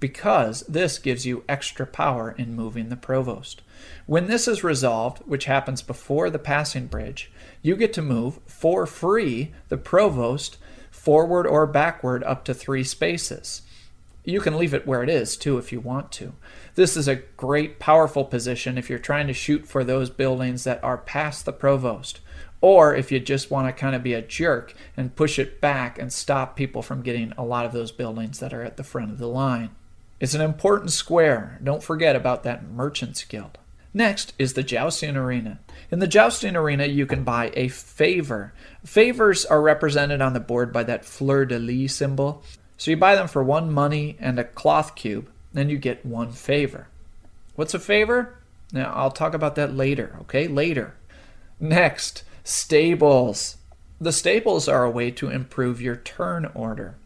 S1: because this gives you extra power in moving the provost. When this is resolved, which happens before the passing bridge, you get to move for free the provost forward or backward up to three spaces. You can leave it where it is too if you want to. This is a great, powerful position if you're trying to shoot for those buildings that are past the provost, or if you just want to kind of be a jerk and push it back and stop people from getting a lot of those buildings that are at the front of the line. It's an important square. Don't forget about that Merchants Guild. Next is the jousting arena. In the jousting arena, you can buy a favor. Favors are represented on the board by that fleur de lis symbol. So you buy them for one money and a cloth cube, then you get one favor. What's a favor? Now, I'll talk about that later, okay? Later. Next, stables. The stables are a way to improve your turn order.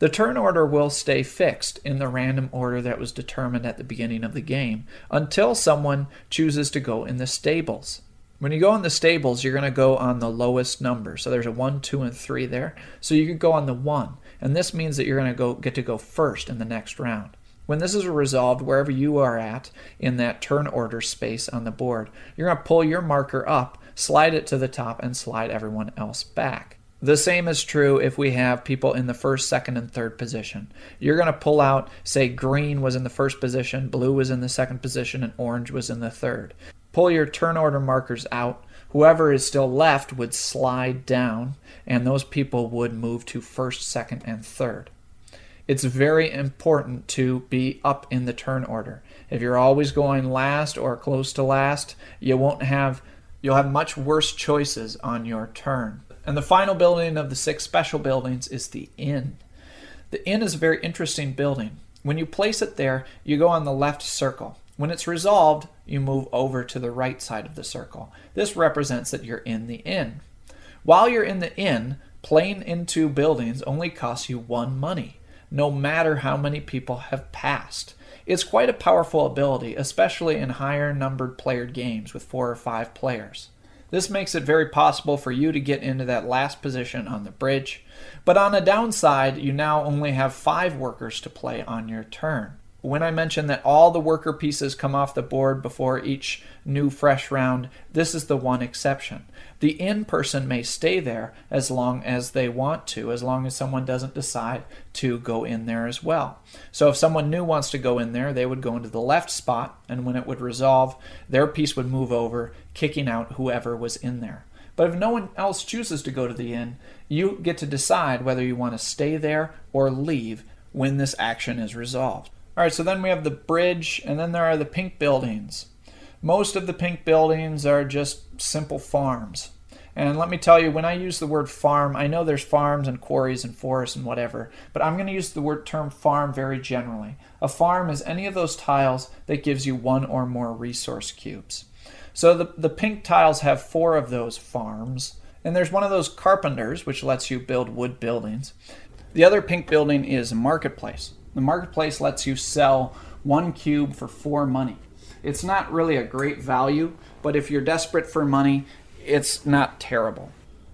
S1: The turn order will stay fixed in the random order that was determined at the beginning of the game until someone chooses to go in the stables. When you go in the stables, you're going to go on the lowest number. So there's a 1, 2, and 3 there. So you could go on the 1. And this means that you're going to go get to go first in the next round. When this is resolved, wherever you are at in that turn order space on the board, you're going to pull your marker up, slide it to the top, and slide everyone else back. The same is true if we have people in the first, second, and third position. You're going to pull out, say, green was in the first position, blue was in the second position, and orange was in the third. Pull your turn order markers out. Whoever is still left would slide down, and those people would move to first, second, and third. It's very important to be up in the turn order. If you're always going last or close to last, you won't have you'll have much worse choices on your turn. And the final building of the six special buildings is the inn. The inn is a very interesting building. When you place it there, you go on the left circle. When it's resolved, you move over to the right side of the circle. This represents that you're in the inn. While you're in the inn, playing into buildings only costs you one money, no matter how many people have passed. It's quite a powerful ability, especially in higher numbered player games with four or five players. This makes it very possible for you to get into that last position on the bridge. But on a downside, you now only have five workers to play on your turn. When I mentioned that all the worker pieces come off the board before each new fresh round, this is the one exception. The inn person may stay there as long as they want to, as long as someone doesn't decide to go in there as well. So if someone new wants to go in there, they would go into the left spot, and when it would resolve, their piece would move over, kicking out whoever was in there. But if no one else chooses to go to the inn, you get to decide whether you want to stay there or leave when this action is resolved. All right, so then we have the bridge, and then there are the pink buildings. Most of the pink buildings are just simple farms. And let me tell you, when I use the word farm, I know there's farms and quarries and forests and whatever, but I'm going to use the word term farm very generally. A farm is any of those tiles that gives you one or more resource cubes. So the, the pink tiles have four of those farms, and there's one of those carpenters, which lets you build wood buildings. The other pink building is a marketplace. The marketplace lets you sell one cube for four money. It's not really a great value, but if you're desperate for money, it's not terrible.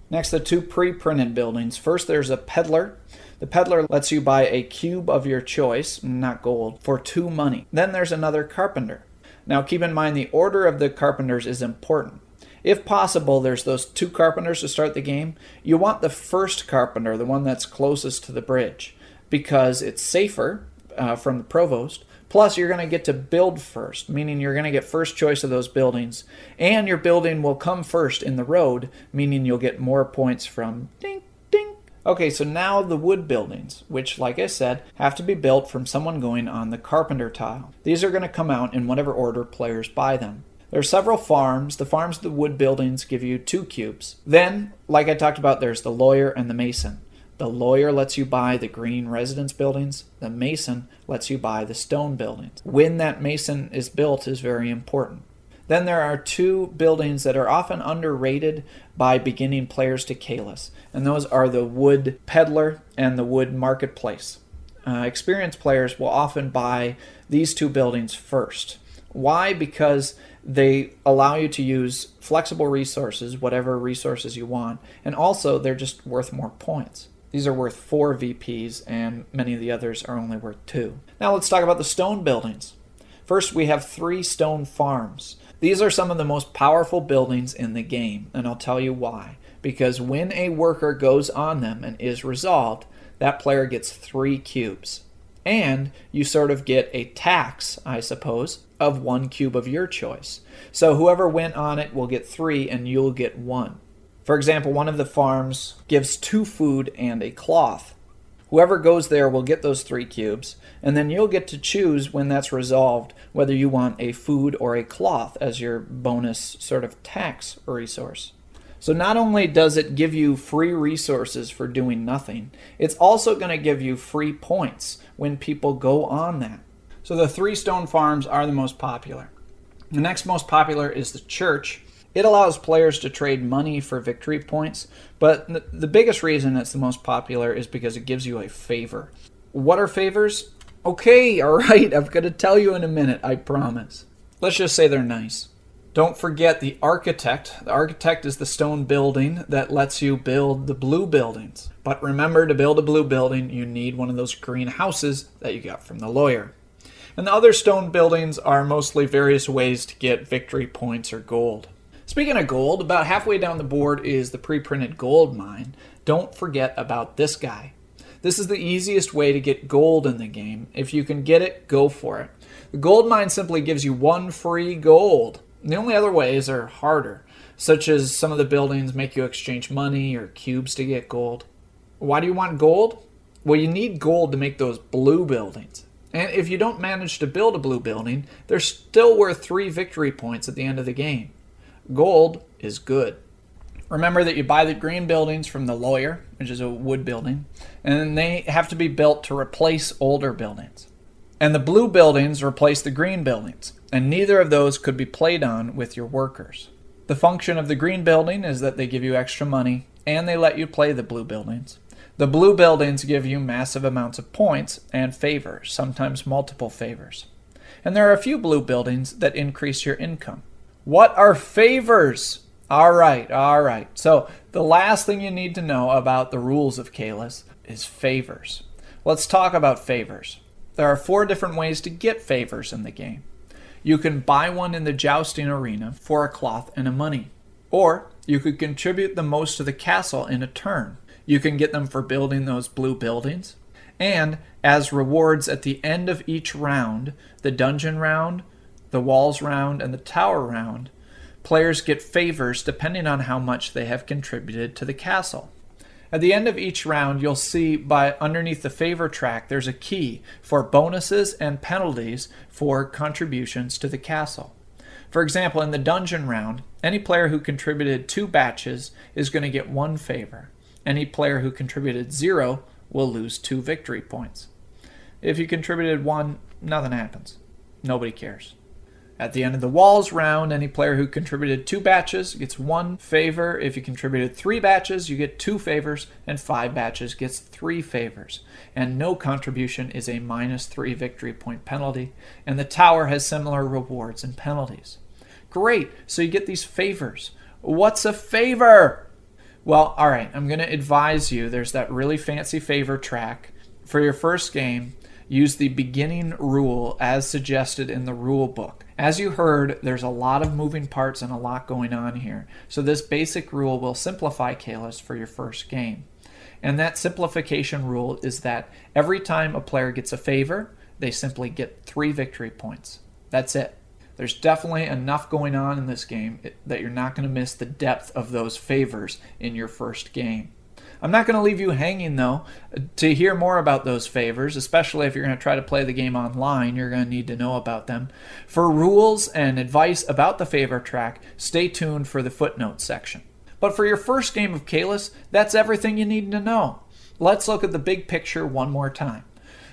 S1: Next, the two pre printed buildings. First, there's a peddler. The peddler lets you buy a cube of your choice, not gold, for two money. Then there's another carpenter. Now, keep in mind the order of the carpenters is important. If possible, there's those two carpenters to start the game. You want the first carpenter, the one that's closest to the bridge because it's safer uh, from the provost. Plus, you're going to get to build first, meaning you're going to get first choice of those buildings. And your building will come first in the road, meaning you'll get more points from ding, ding. Okay, so now the wood buildings, which, like I said, have to be built from someone going on the carpenter tile. These are going to come out in whatever order players buy them. There are several farms. The farms the wood buildings give you two cubes. Then, like I talked about, there's the lawyer and the mason. The lawyer lets you buy the green residence buildings. The mason lets you buy the stone buildings. When that mason is built is very important. Then there are two buildings that are often underrated by beginning players to Caylus, and those are the Wood Peddler and the Wood Marketplace. Uh, experienced players will often buy these two buildings first. Why? Because they allow you to use flexible resources, whatever resources you want, and also they're just worth more points. These are worth four VPs, and many of the others are only worth two. Now let's talk about the stone buildings. First, we have three stone farms. These are some of the most powerful buildings in the game, and I'll tell you why. Because when a worker goes on them and is resolved, that player gets three cubes. And you sort of get a tax, I suppose, of one cube of your choice. So whoever went on it will get three, and you'll get one. For example, one of the farms gives two food and a cloth. Whoever goes there will get those three cubes, and then you'll get to choose when that's resolved whether you want a food or a cloth as your bonus sort of tax resource. So, not only does it give you free resources for doing nothing, it's also going to give you free points when people go on that. So, the three stone farms are the most popular. The next most popular is the church, it allows players to trade money for victory points, but the biggest reason it's the most popular is because it gives you a favor. What are favors? Okay, (laughs) all right, I'm going to tell you in a minute, I promise. Let's just say they're nice. Don't forget the architect. The architect is the stone building that lets you build the blue buildings. But remember, to build a blue building, you need one of those green houses that you got from the lawyer. And the other stone buildings are mostly various ways to get victory points or gold. Speaking of gold, about halfway down the board is the pre printed gold mine. Don't forget about this guy. This is the easiest way to get gold in the game. If you can get it, go for it. The gold mine simply gives you one free gold. The only other ways are harder, such as some of the buildings make you exchange money or cubes to get gold. Why do you want gold? Well, you need gold to make those blue buildings. And if you don't manage to build a blue building, they're still worth three victory points at the end of the game. Gold is good. Remember that you buy the green buildings from the lawyer, which is a wood building, and they have to be built to replace older buildings. And the blue buildings replace the green buildings, and neither of those could be played on with your workers. The function of the green building is that they give you extra money and they let you play the blue buildings. The blue buildings give you massive amounts of points and favors, sometimes multiple favors. And there are a few blue buildings that increase your income. What are favors? All right, all right. So, the last thing you need to know about the rules of Caylus is favors. Let's talk about favors. There are four different ways to get favors in the game. You can buy one in the jousting arena for a cloth and a money, or you could contribute the most to the castle in a turn. You can get them for building those blue buildings, and as rewards at the end of each round, the dungeon round, the walls round, and the tower round, players get favors depending on how much they have contributed to the castle. At the end of each round, you'll see by underneath the favor track, there's a key for bonuses and penalties for contributions to the castle. For example, in the dungeon round, any player who contributed two batches is going to get one favor. Any player who contributed zero will lose two victory points. If you contributed one, nothing happens. Nobody cares. At the end of the walls round, any player who contributed two batches gets one favor. If you contributed three batches, you get two favors, and five batches gets three favors. And no contribution is a minus three victory point penalty, and the tower has similar rewards and penalties. Great, so you get these favors. What's a favor? Well, all right, I'm going to advise you there's that really fancy favor track. For your first game, use the beginning rule as suggested in the rule book. As you heard, there's a lot of moving parts and a lot going on here. So this basic rule will simplify Caylus for your first game. And that simplification rule is that every time a player gets a favor, they simply get three victory points. That's it. There's definitely enough going on in this game that you're not going to miss the depth of those favors in your first game. I'm not going to leave you hanging though. To hear more about those favors, especially if you're going to try to play the game online, you're going to need to know about them. For rules and advice about the favor track, stay tuned for the footnotes section. But for your first game of Caylus, that's everything you need to know. Let's look at the big picture one more time.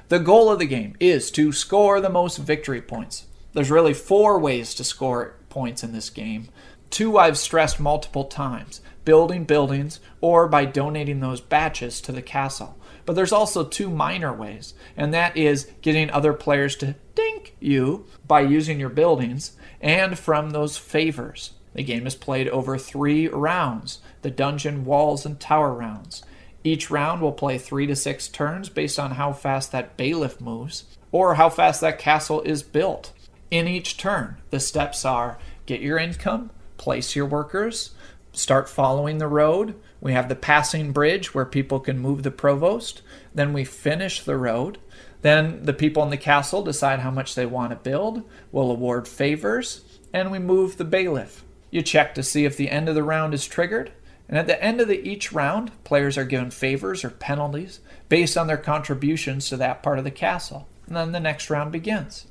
S1: The goal of the game is to score the most victory points. There's really four ways to score points in this game. Two I've stressed multiple times building buildings, or by donating those batches to the castle. But there's also two minor ways, and that is getting other players to dink you by using your buildings and from those favors. The game is played over three rounds the dungeon, walls, and tower rounds. Each round will play three to six turns based on how fast that bailiff moves or how fast that castle is built. In each turn, the steps are get your income, place your workers, start following the road. We have the passing bridge where people can move the provost. Then we finish the road. Then the people in the castle decide how much they want to build. We'll award favors. And we move the bailiff. You check to see if the end of the round is triggered. And at the end of the, each round, players are given favors or penalties based on their contributions to that part of the castle. And then the next round begins.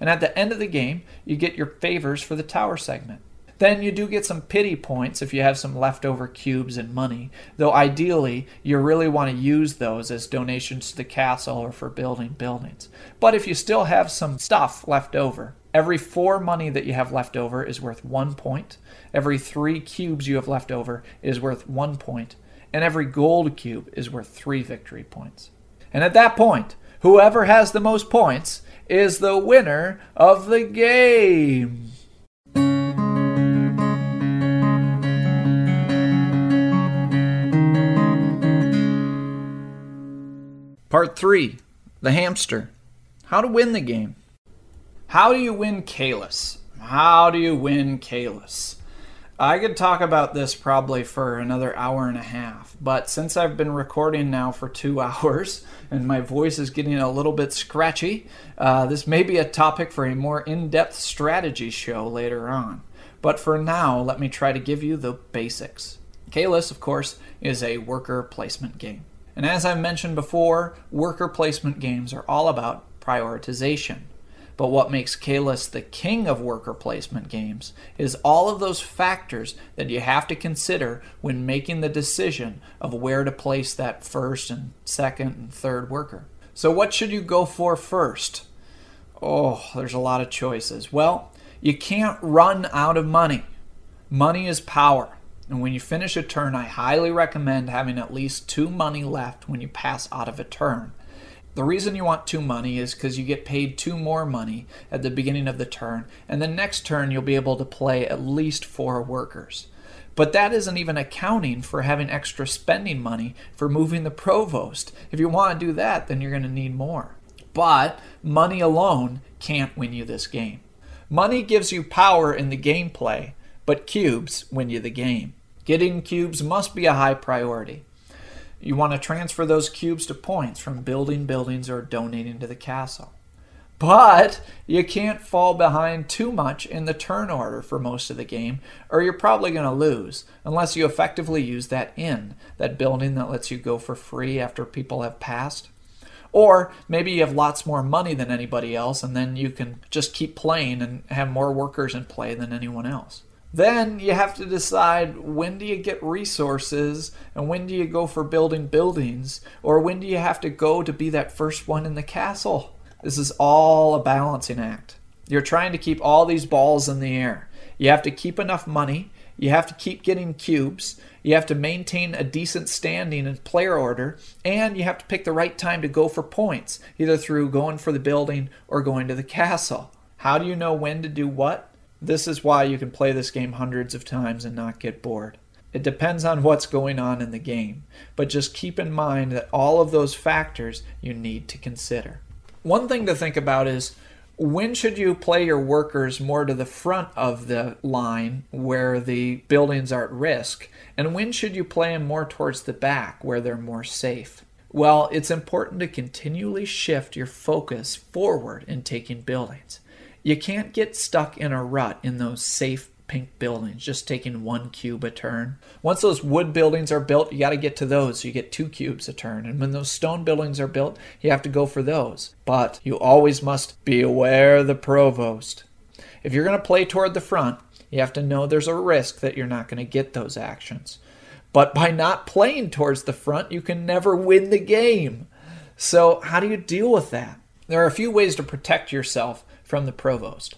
S1: And at the end of the game, you get your favors for the tower segment. Then you do get some pity points if you have some leftover cubes and money, though ideally you really want to use those as donations to the castle or for building buildings. But if you still have some stuff left over, every four money that you have left over is worth one point, every three cubes you have left over is worth one point, and every gold cube is worth three victory points. And at that point, whoever has the most points is the winner of the game. Part 3 The Hamster. How to win the game. How do you win Caylus? How do you win Caylus? I could talk about this probably for another hour and a half, but since I've been recording now for two (laughs) hours and my voice is getting a little bit scratchy, uh, this may be a topic for a more in depth strategy show later on. But for now, let me try to give you the basics. Caylus, of course, is a worker placement game. And as I mentioned before, worker placement games are all about prioritization. But what makes Caylus the king of worker placement games is all of those factors that you have to consider when making the decision of where to place that first and second and third worker. So, what should you go for first? Oh, there's a lot of choices. Well, you can't run out of money. Money is power. And when you finish a turn, I highly recommend having at least two money left when you pass out of a turn. The reason you want two money is because you get paid two more money at the beginning of the turn, and the next turn you'll be able to play at least four workers. But that isn't even accounting for having extra spending money for moving the provost. If you want to do that, then you're going to need more. But money alone can't win you this game. Money gives you power in the gameplay, but cubes win you the game. Getting cubes must be a high priority. You want to transfer those cubes to points from building buildings or donating to the castle. But you can't fall behind too much in the turn order for most of the game, or you're probably going to lose, unless you effectively use that inn, that building that lets you go for free after people have passed. Or maybe you have lots more money than anybody else, and then you can just keep playing and have more workers in play than anyone else. Then you have to decide when do you get resources and when do you go for building buildings, or when do you have to go to be that first one in the castle. This is all a balancing act. You're trying to keep all these balls in the air. You have to keep enough money. You have to keep getting cubes. You have to maintain a decent standing in player order. And you have to pick the right time to go for points, either through going for the building or going to the castle. How do you know when to do what? This is why you can play this game hundreds of times and not get bored. It depends on what's going on in the game, but just keep in mind that all of those factors you need to consider. One thing to think about is when should you play your workers more to the front of the line where the buildings are at risk? And when should you play them more towards the back where they're more safe? Well, it's important to continually shift your focus forward in taking buildings. You can't get stuck in a rut in those safe pink buildings, just taking one cube a turn. Once those wood buildings are built, you got to get to those. So you get two cubes a turn. And when those stone buildings are built, you have to go for those. But you always must be aware the provost. If you're going to play toward the front, you have to know there's a risk that you're not going to get those actions. But by not playing towards the front, you can never win the game. So, how do you deal with that? There are a few ways to protect yourself from the provost.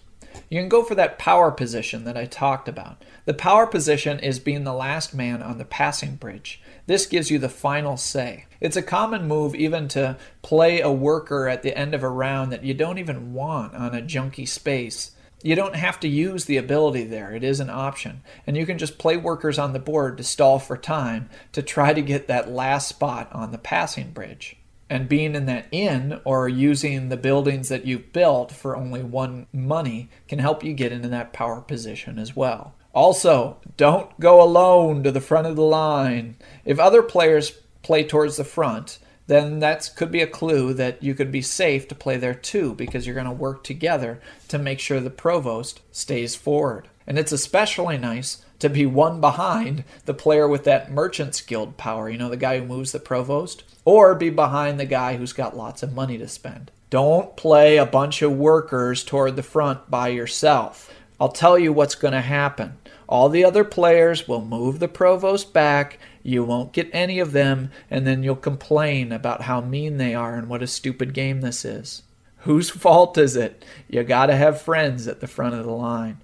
S1: You can go for that power position that I talked about. The power position is being the last man on the passing bridge. This gives you the final say. It's a common move even to play a worker at the end of a round that you don't even want on a junky space. You don't have to use the ability there, it is an option. And you can just play workers on the board to stall for time to try to get that last spot on the passing bridge and being in that inn or using the buildings that you've built for only one money can help you get into that power position as well. Also, don't go alone to the front of the line. If other players play towards the front, then that could be a clue that you could be safe to play there too because you're going to work together to make sure the provost stays forward. And it's especially nice to be one behind the player with that merchant's guild power, you know, the guy who moves the provost, or be behind the guy who's got lots of money to spend. Don't play a bunch of workers toward the front by yourself. I'll tell you what's going to happen. All the other players will move the provost back. You won't get any of them, and then you'll complain about how mean they are and what a stupid game this is. Whose fault is it? You gotta have friends at the front of the line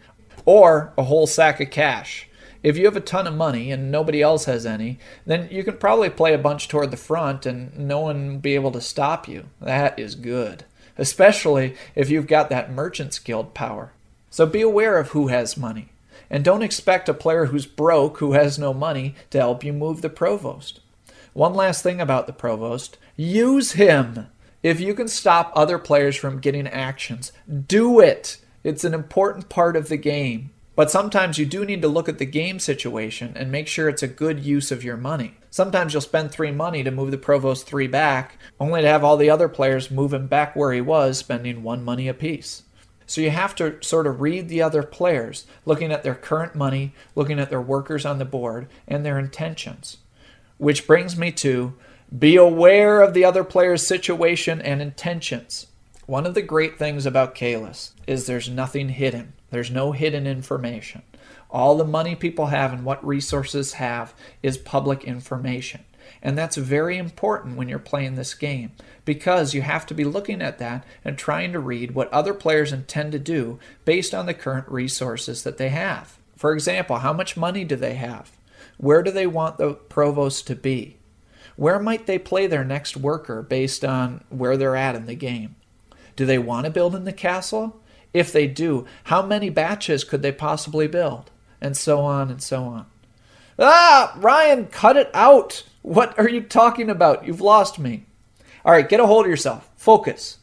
S1: or a whole sack of cash. If you have a ton of money and nobody else has any, then you can probably play a bunch toward the front and no one will be able to stop you. That is good, especially if you've got that Merchant's Guild power. So be aware of who has money. And don't expect a player who's broke, who has no money, to help you move the provost. One last thing about the provost use him. If you can stop other players from getting actions, do it. It's an important part of the game. But sometimes you do need to look at the game situation and make sure it's a good use of your money. Sometimes you'll spend three money to move the provost three back, only to have all the other players move him back where he was, spending one money apiece. So you have to sort of read the other players, looking at their current money, looking at their workers on the board, and their intentions. Which brings me to be aware of the other player's situation and intentions. One of the great things about Caylus is there's nothing hidden. There's no hidden information. All the money people have and what resources have is public information. And that's very important when you're playing this game because you have to be looking at that and trying to read what other players intend to do based on the current resources that they have. For example, how much money do they have? Where do they want the provost to be? Where might they play their next worker based on where they're at in the game? Do they want to build in the castle? If they do, how many batches could they possibly build? And so on and so on. Ah, Ryan, cut it out. What are you talking about? You've lost me. All right, get a hold of yourself. Focus.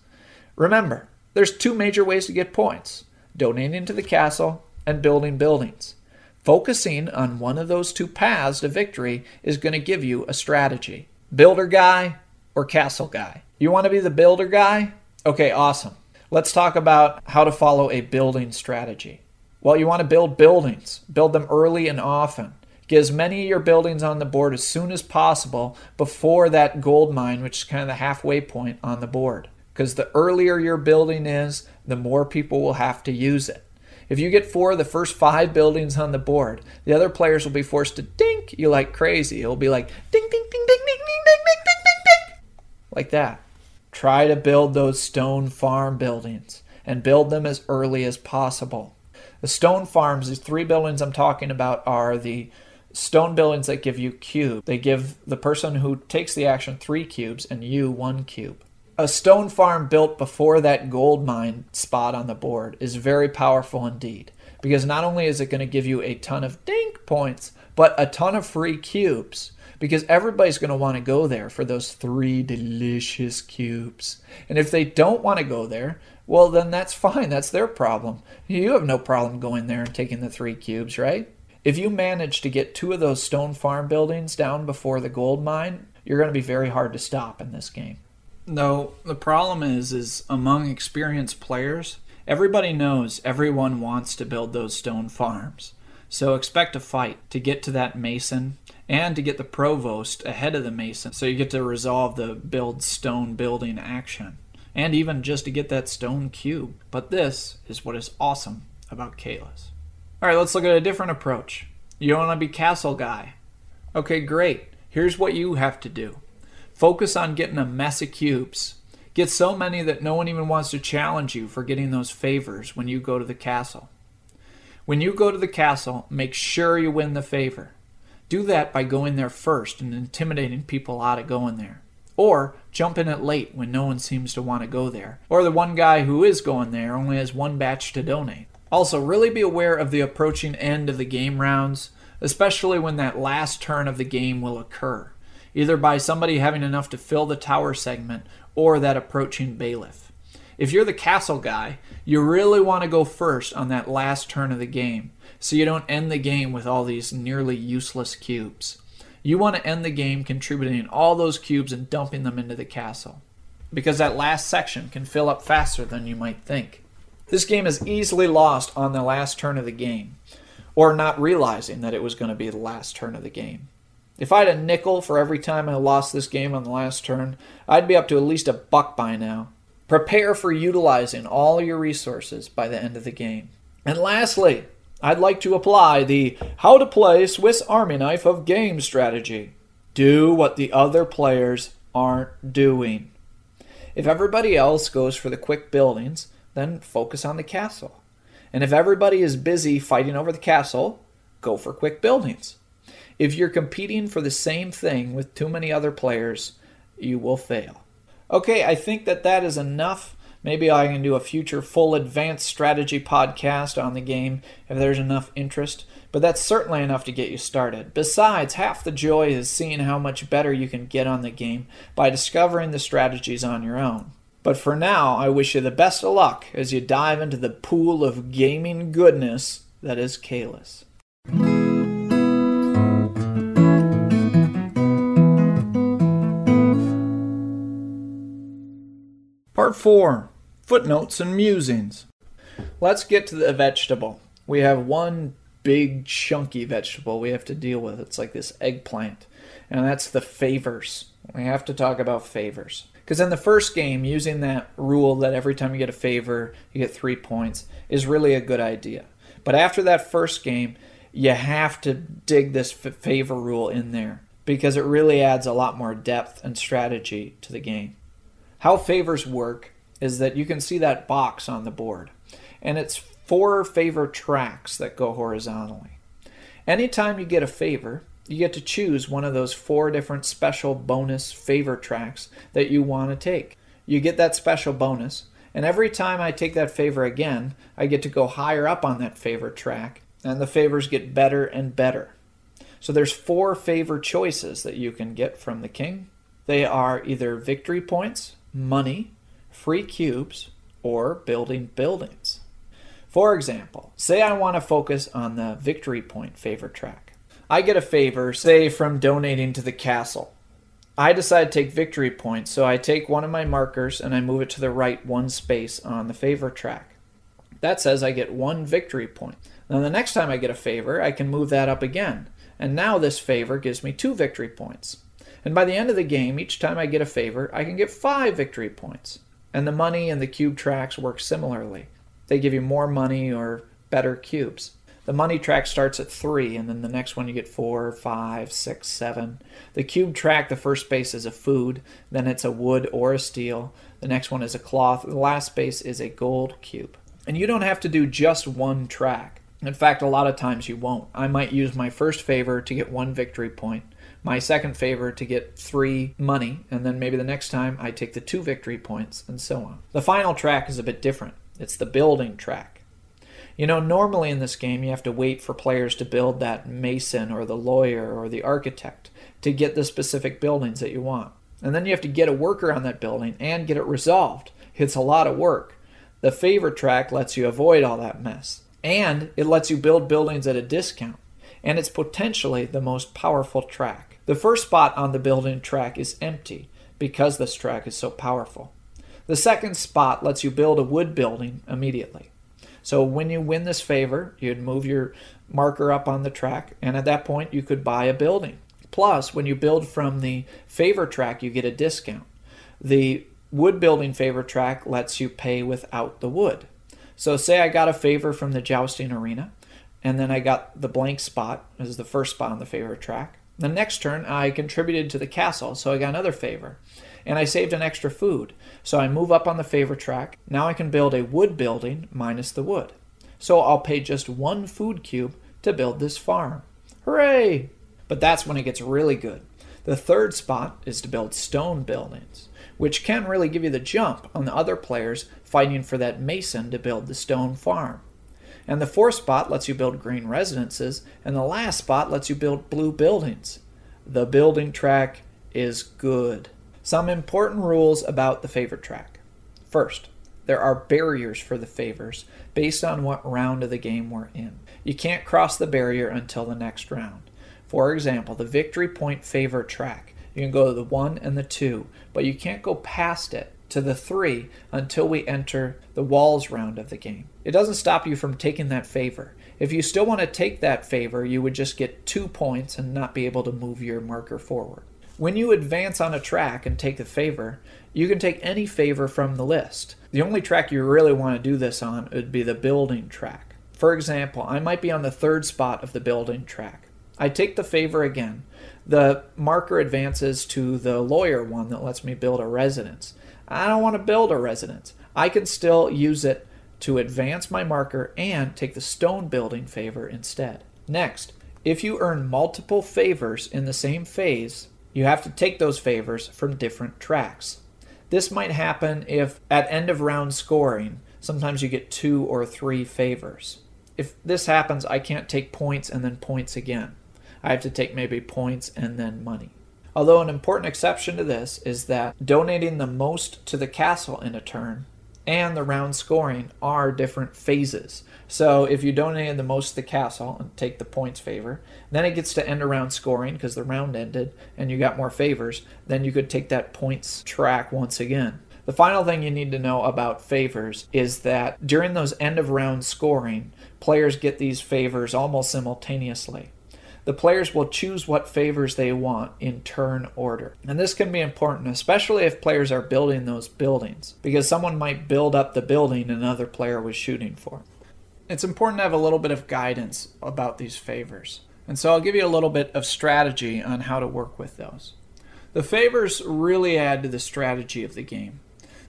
S1: Remember, there's two major ways to get points donating to the castle and building buildings. Focusing on one of those two paths to victory is going to give you a strategy builder guy or castle guy. You want to be the builder guy? Okay, awesome. Let's talk about how to follow a building strategy. Well, you want to build buildings, build them early and often. Get as many of your buildings on the board as soon as possible before that gold mine, which is kind of the halfway point on the board. Because the earlier your building is, the more people will have to use it. If you get four of the first five buildings on the board, the other players will be forced to dink you like crazy. It'll be like ding, ding, ding, ding, ding, ding, ding, ding, ding, ding, ding, like that. Try to build those stone farm buildings and build them as early as possible. The stone farms, these three buildings I'm talking about, are the stone buildings that give you cube. They give the person who takes the action three cubes and you one cube. A stone farm built before that gold mine spot on the board is very powerful indeed because not only is it going to give you a ton of ding points, but a ton of free cubes because everybody's going to want to go there for those three delicious cubes. And if they don't want to go there, well, then that's fine. That's their problem. You have no problem going there and taking the three cubes, right? If you manage to get two of those stone farm buildings down before the gold mine, you're going to be very hard to stop in this game. No, the problem is is among experienced players, everybody knows everyone wants to build those stone farms. So expect a fight to get to that mason and to get the provost ahead of the mason so you get to resolve the build stone building action and even just to get that stone cube. But this is what is awesome about Caylus. All right, let's look at a different approach. You want to be castle guy. Okay, great. Here's what you have to do focus on getting a mess of cubes. Get so many that no one even wants to challenge you for getting those favors when you go to the castle. When you go to the castle, make sure you win the favor. Do that by going there first and intimidating people out of going there. Or jump in it late when no one seems to want to go there. Or the one guy who is going there only has one batch to donate. Also, really be aware of the approaching end of the game rounds, especially when that last turn of the game will occur, either by somebody having enough to fill the tower segment or that approaching bailiff. If you're the castle guy, you really want to go first on that last turn of the game, so you don't end the game with all these nearly useless cubes. You want to end the game contributing all those cubes and dumping them into the castle, because that last section can fill up faster than you might think. This game is easily lost on the last turn of the game, or not realizing that it was going to be the last turn of the game. If I had a nickel for every time I lost this game on the last turn, I'd be up to at least a buck by now. Prepare for utilizing all your resources by the end of the game. And lastly, I'd like to apply the how to play Swiss Army knife of game strategy. Do what the other players aren't doing. If everybody else goes for the quick buildings, then focus on the castle. And if everybody is busy fighting over the castle, go for quick buildings. If you're competing for the same thing with too many other players, you will fail. Okay, I think that that is enough. Maybe I can do a future full advanced strategy podcast on the game if there's enough interest, but that's certainly enough to get you started. Besides, half the joy is seeing how much better you can get on the game by discovering the strategies on your own. But for now, I wish you the best of luck as you dive into the pool of gaming goodness that is Caylus. Part 4 Footnotes and Musings. Let's get to the vegetable. We have one big chunky vegetable we have to deal with. It's like this eggplant, and that's the favors. We have to talk about favors. Because in the first game, using that rule that every time you get a favor, you get three points is really a good idea. But after that first game, you have to dig this favor rule in there because it really adds a lot more depth and strategy to the game. How favors work is that you can see that box on the board, and it's four favor tracks that go horizontally. Anytime you get a favor, you get to choose one of those four different special bonus favor tracks that you want to take. You get that special bonus, and every time I take that favor again, I get to go higher up on that favor track, and the favors get better and better. So there's four favor choices that you can get from the king. They are either victory points, money, free cubes, or building buildings. For example, say I want to focus on the victory point favor track. I get a favor, say, from donating to the castle. I decide to take victory points, so I take one of my markers and I move it to the right one space on the favor track. That says I get one victory point. Now, the next time I get a favor, I can move that up again. And now this favor gives me two victory points. And by the end of the game, each time I get a favor, I can get five victory points. And the money and the cube tracks work similarly. They give you more money or better cubes. The money track starts at three, and then the next one you get four, five, six, seven. The cube track, the first space is a food, then it's a wood or a steel. The next one is a cloth. The last space is a gold cube. And you don't have to do just one track. In fact, a lot of times you won't. I might use my first favor to get one victory point, my second favor to get three money, and then maybe the next time I take the two victory points, and so on. The final track is a bit different. It's the building track. You know, normally in this game, you have to wait for players to build that mason or the lawyer or the architect to get the specific buildings that you want. And then you have to get a worker on that building and get it resolved. It's a lot of work. The favor track lets you avoid all that mess and it lets you build buildings at a discount, and it's potentially the most powerful track. The first spot on the building track is empty because this track is so powerful. The second spot lets you build a wood building immediately. So when you win this favor, you'd move your marker up on the track, and at that point, you could buy a building. Plus, when you build from the favor track, you get a discount. The wood building favor track lets you pay without the wood. So say I got a favor from the jousting arena, and then I got the blank spot as the first spot on the favor track. The next turn I contributed to the castle, so I got another favor. And I saved an extra food. So I move up on the favor track. Now I can build a wood building minus the wood. So I'll pay just one food cube to build this farm. Hooray! But that's when it gets really good. The third spot is to build stone buildings which can really give you the jump on the other players fighting for that mason to build the stone farm. And the fourth spot lets you build green residences, and the last spot lets you build blue buildings. The building track is good. Some important rules about the favor track. First, there are barriers for the favors based on what round of the game we're in. You can't cross the barrier until the next round. For example, the victory point favor track you can go to the 1 and the 2, but you can't go past it to the 3 until we enter the walls round of the game. It doesn't stop you from taking that favor. If you still want to take that favor, you would just get 2 points and not be able to move your marker forward. When you advance on a track and take the favor, you can take any favor from the list. The only track you really want to do this on would be the building track. For example, I might be on the third spot of the building track. I take the favor again, the marker advances to the lawyer one that lets me build a residence. I don't want to build a residence. I can still use it to advance my marker and take the stone building favor instead. Next, if you earn multiple favors in the same phase, you have to take those favors from different tracks. This might happen if at end of round scoring, sometimes you get two or three favors. If this happens, I can't take points and then points again. I have to take maybe points and then money. Although an important exception to this is that donating the most to the castle in a turn and the round scoring are different phases. So if you donated the most to the castle and take the points favor, then it gets to end around scoring because the round ended and you got more favors, then you could take that points track once again. The final thing you need to know about favors is that during those end of round scoring, players get these favors almost simultaneously the players will choose what favors they want in turn order. And this can be important, especially if players are building those buildings, because someone might build up the building another player was shooting for. It's important to have a little bit of guidance about these favors. And so I'll give you a little bit of strategy on how to work with those. The favors really add to the strategy of the game.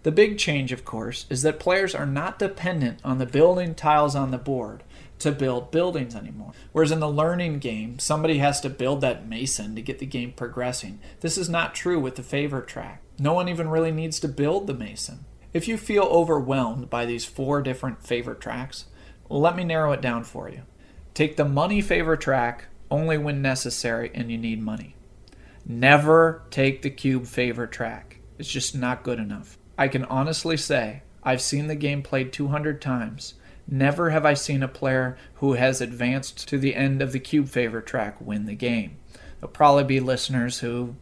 S1: The big change, of course, is that players are not dependent on the building tiles on the board to build buildings anymore. Whereas in the learning game, somebody has to build that mason to get the game progressing. This is not true with the favor track. No one even really needs to build the mason. If you feel overwhelmed by these four different favor tracks, let me narrow it down for you. Take the money favor track only when necessary and you need money. Never take the cube favor track. It's just not good enough. I can honestly say I've seen the game played 200 times. Never have I seen a player who has advanced to the end of the cube favor track win the game. There'll probably be listeners who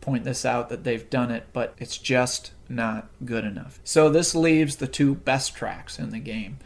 S1: point this out that they've done it, but it's just not good enough. So this leaves the two best tracks in the game,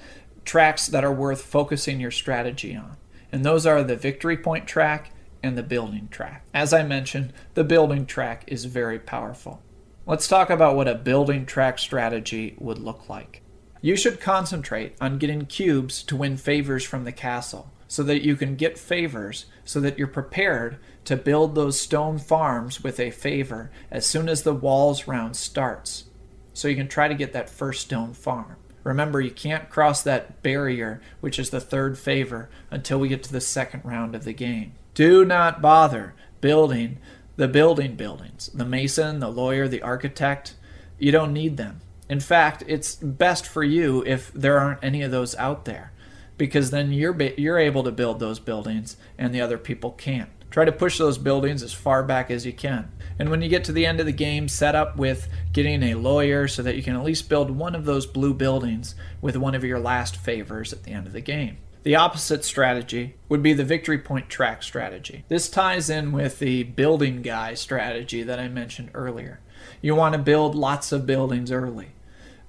S1: tracks that are worth focusing your strategy on. And those are the victory point track and the building track. As I mentioned, the building track is very powerful. Let's talk about what a building track strategy would look like. You should concentrate on getting cubes to win favors from the castle so that you can get favors so that you're prepared to build those stone farms with a favor as soon as the walls round starts. So you can try to get that first stone farm. Remember, you can't cross that barrier, which is the third favor, until we get to the second round of the game. Do not bother building the building buildings. The mason, the lawyer, the architect, you don't need them. In fact, it's best for you if there aren't any of those out there because then you're you're able to build those buildings and the other people can't. Try to push those buildings as far back as you can. And when you get to the end of the game, set up with getting a lawyer so that you can at least build one of those blue buildings with one of your last favors at the end of the game. The opposite strategy would be the victory point track strategy. This ties in with the building guy strategy that I mentioned earlier. You want to build lots of buildings early.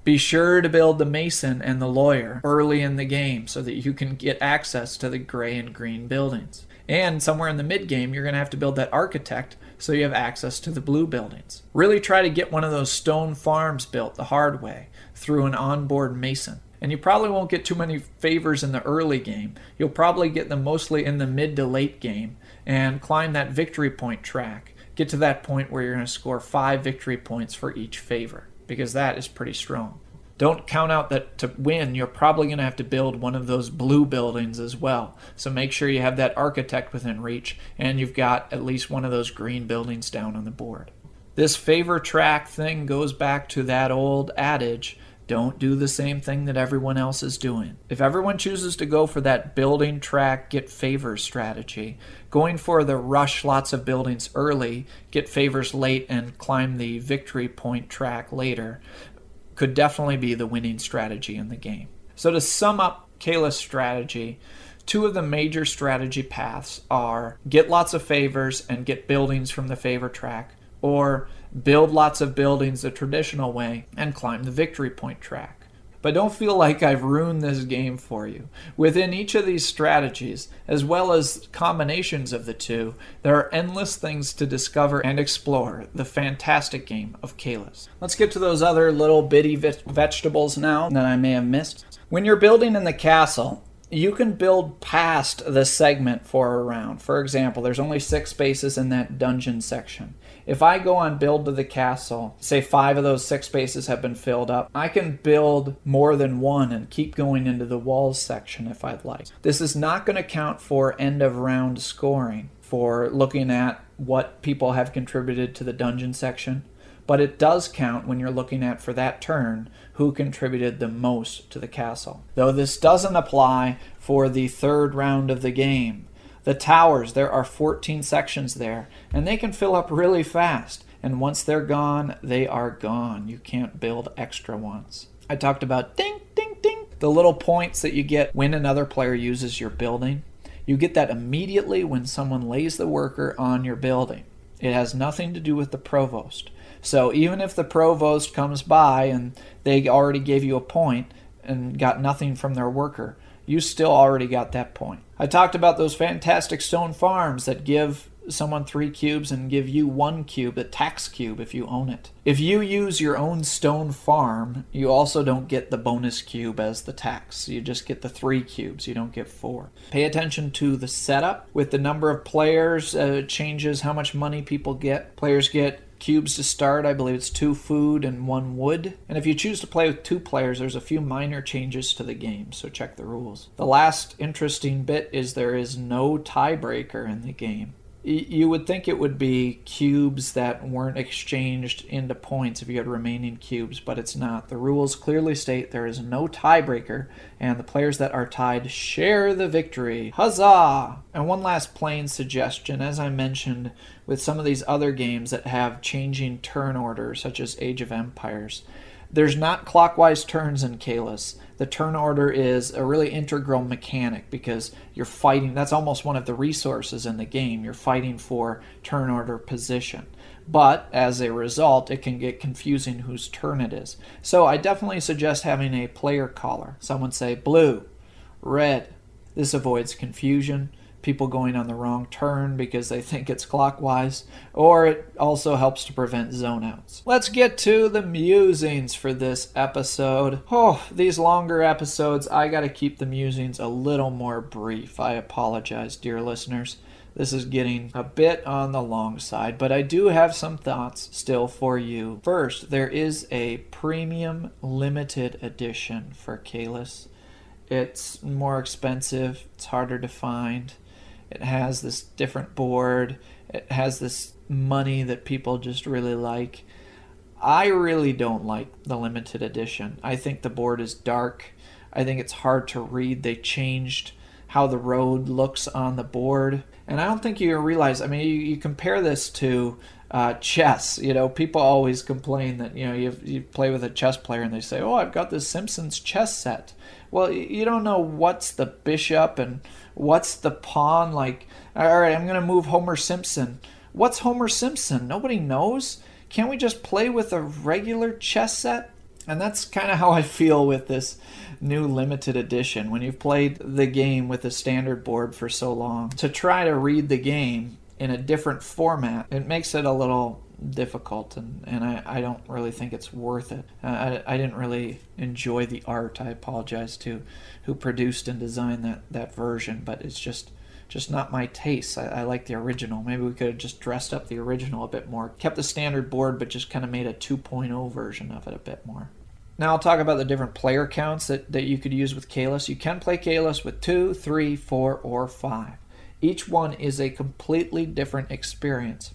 S1: Be sure to build the mason and the lawyer early in the game so that you can get access to the gray and green buildings. And somewhere in the mid game, you're going to have to build that architect so you have access to the blue buildings. Really try to get one of those stone farms built the hard way through an onboard mason and you probably won't get too many favors in the early game. You'll probably get them mostly in the mid to late game and climb that victory point track. Get to that point where you're going to score five victory points for each favor because that is pretty strong. Don't count out that to win, you're probably going to have to build one of those blue buildings as well. So make sure you have that architect within reach and you've got at least one of those green buildings down on the board. This favor track thing goes back to that old adage don't do the same thing that everyone else is doing. If everyone chooses to go for that building track, get favor strategy, going for the rush lots of buildings early, get favors late, and climb the victory point track later, could definitely be the winning strategy in the game. So, to sum up Caylus' strategy, two of the major strategy paths are get lots of favors and get buildings from the favor track, or build lots of buildings the traditional way, and climb the victory point track. But don't feel like I've ruined this game for you. Within each of these strategies, as well as combinations of the two, there are endless things to discover and explore the fantastic game of Caylus. Let's get to those other little bitty vegetables now that I may have missed. When you're building in the castle, you can build past the segment for a round. For example, there's only six spaces in that dungeon section. If I go on build to the castle, say five of those six spaces have been filled up, I can build more than one and keep going into the walls section if I'd like. This is not going to count for end of round scoring for looking at what people have contributed to the dungeon section, but it does count when you're looking at for that turn who contributed the most to the castle. Though this doesn't apply for the third round of the game the towers, there are 14 sections there, and they can fill up really fast. And once they're gone, they are gone. You can't build extra ones. I talked about ding, ding, ding, the little points that you get when another player uses your building. You get that immediately when someone lays the worker on your building. It has nothing to do with the provost. So even if the provost comes by and they already gave you a point and got nothing from their worker, you still already got that point. I talked about those fantastic stone farms that give someone three cubes and give you one cube, a tax cube, if you own it. If you use your own stone farm, you also don't get the bonus cube as the tax. You just get the three cubes, you don't get four. Pay attention to the setup. With the number of players, uh, changes how much money people get. Players get cubes to start. I believe it's two food and one wood. And if you choose to play with two players, there's a few minor changes to the game, so check the rules. The last interesting bit is there is no tiebreaker in the game you would think it would be cubes that weren't exchanged into points if you had remaining cubes, but it's not. The rules clearly state there is no tiebreaker, and the players that are tied share the victory. Huzzah! And one last plain suggestion as I mentioned, with some of these other games that have changing turn order, such as Age of Empires, There's not clockwise turns in Caylus. The turn order is a really integral mechanic because you're fighting. That's almost one of the resources in the game. You're fighting for turn order position. But as a result, it can get confusing whose turn it is. So I definitely suggest having a player caller. Someone say blue, red. This avoids confusion people going on the wrong turn because they think it's clockwise, or it also helps to prevent zone outs. Let's get to the musings for this episode. Oh, these longer episodes, I gotta keep the musings a little more brief. I apologize, dear listeners. This is getting a bit on the long side, but I do have some thoughts still for you. First, there is a premium limited edition for Caylus. It's more expensive, it's harder to find. It has this different board. It has this money that people just really like. I really don't like the limited edition. I think the board is dark. I think it's hard to read. They changed how the road looks on the board. And I don't think you realize, I mean, you, you compare this to uh, chess. You know, people always complain that, you know, you, you play with a chess player and they say, oh, I've got this Simpsons chess set. Well, you don't know what's the bishop and What's the pawn like? All right, I'm going to move Homer Simpson. What's Homer Simpson? Nobody knows. Can't we just play with a regular chess set? And that's kind of how I feel with this new limited edition. When you've played the game with a standard board for so long, to try to read the game in a different format, it makes it a little difficult and, and I, I don't really think it's worth it. I, I didn't really enjoy the art. I apologize to who produced and designed that, that version, but it's just just not my taste. I, I like the original. Maybe we could have just dressed up the original a bit more, kept the standard board, but just kind of made a 2.0 version of it a bit more. Now I'll talk about the different player counts that, that you could use with Caylus. You can play Caylus with two, three, four, or five. Each one is a completely different experience.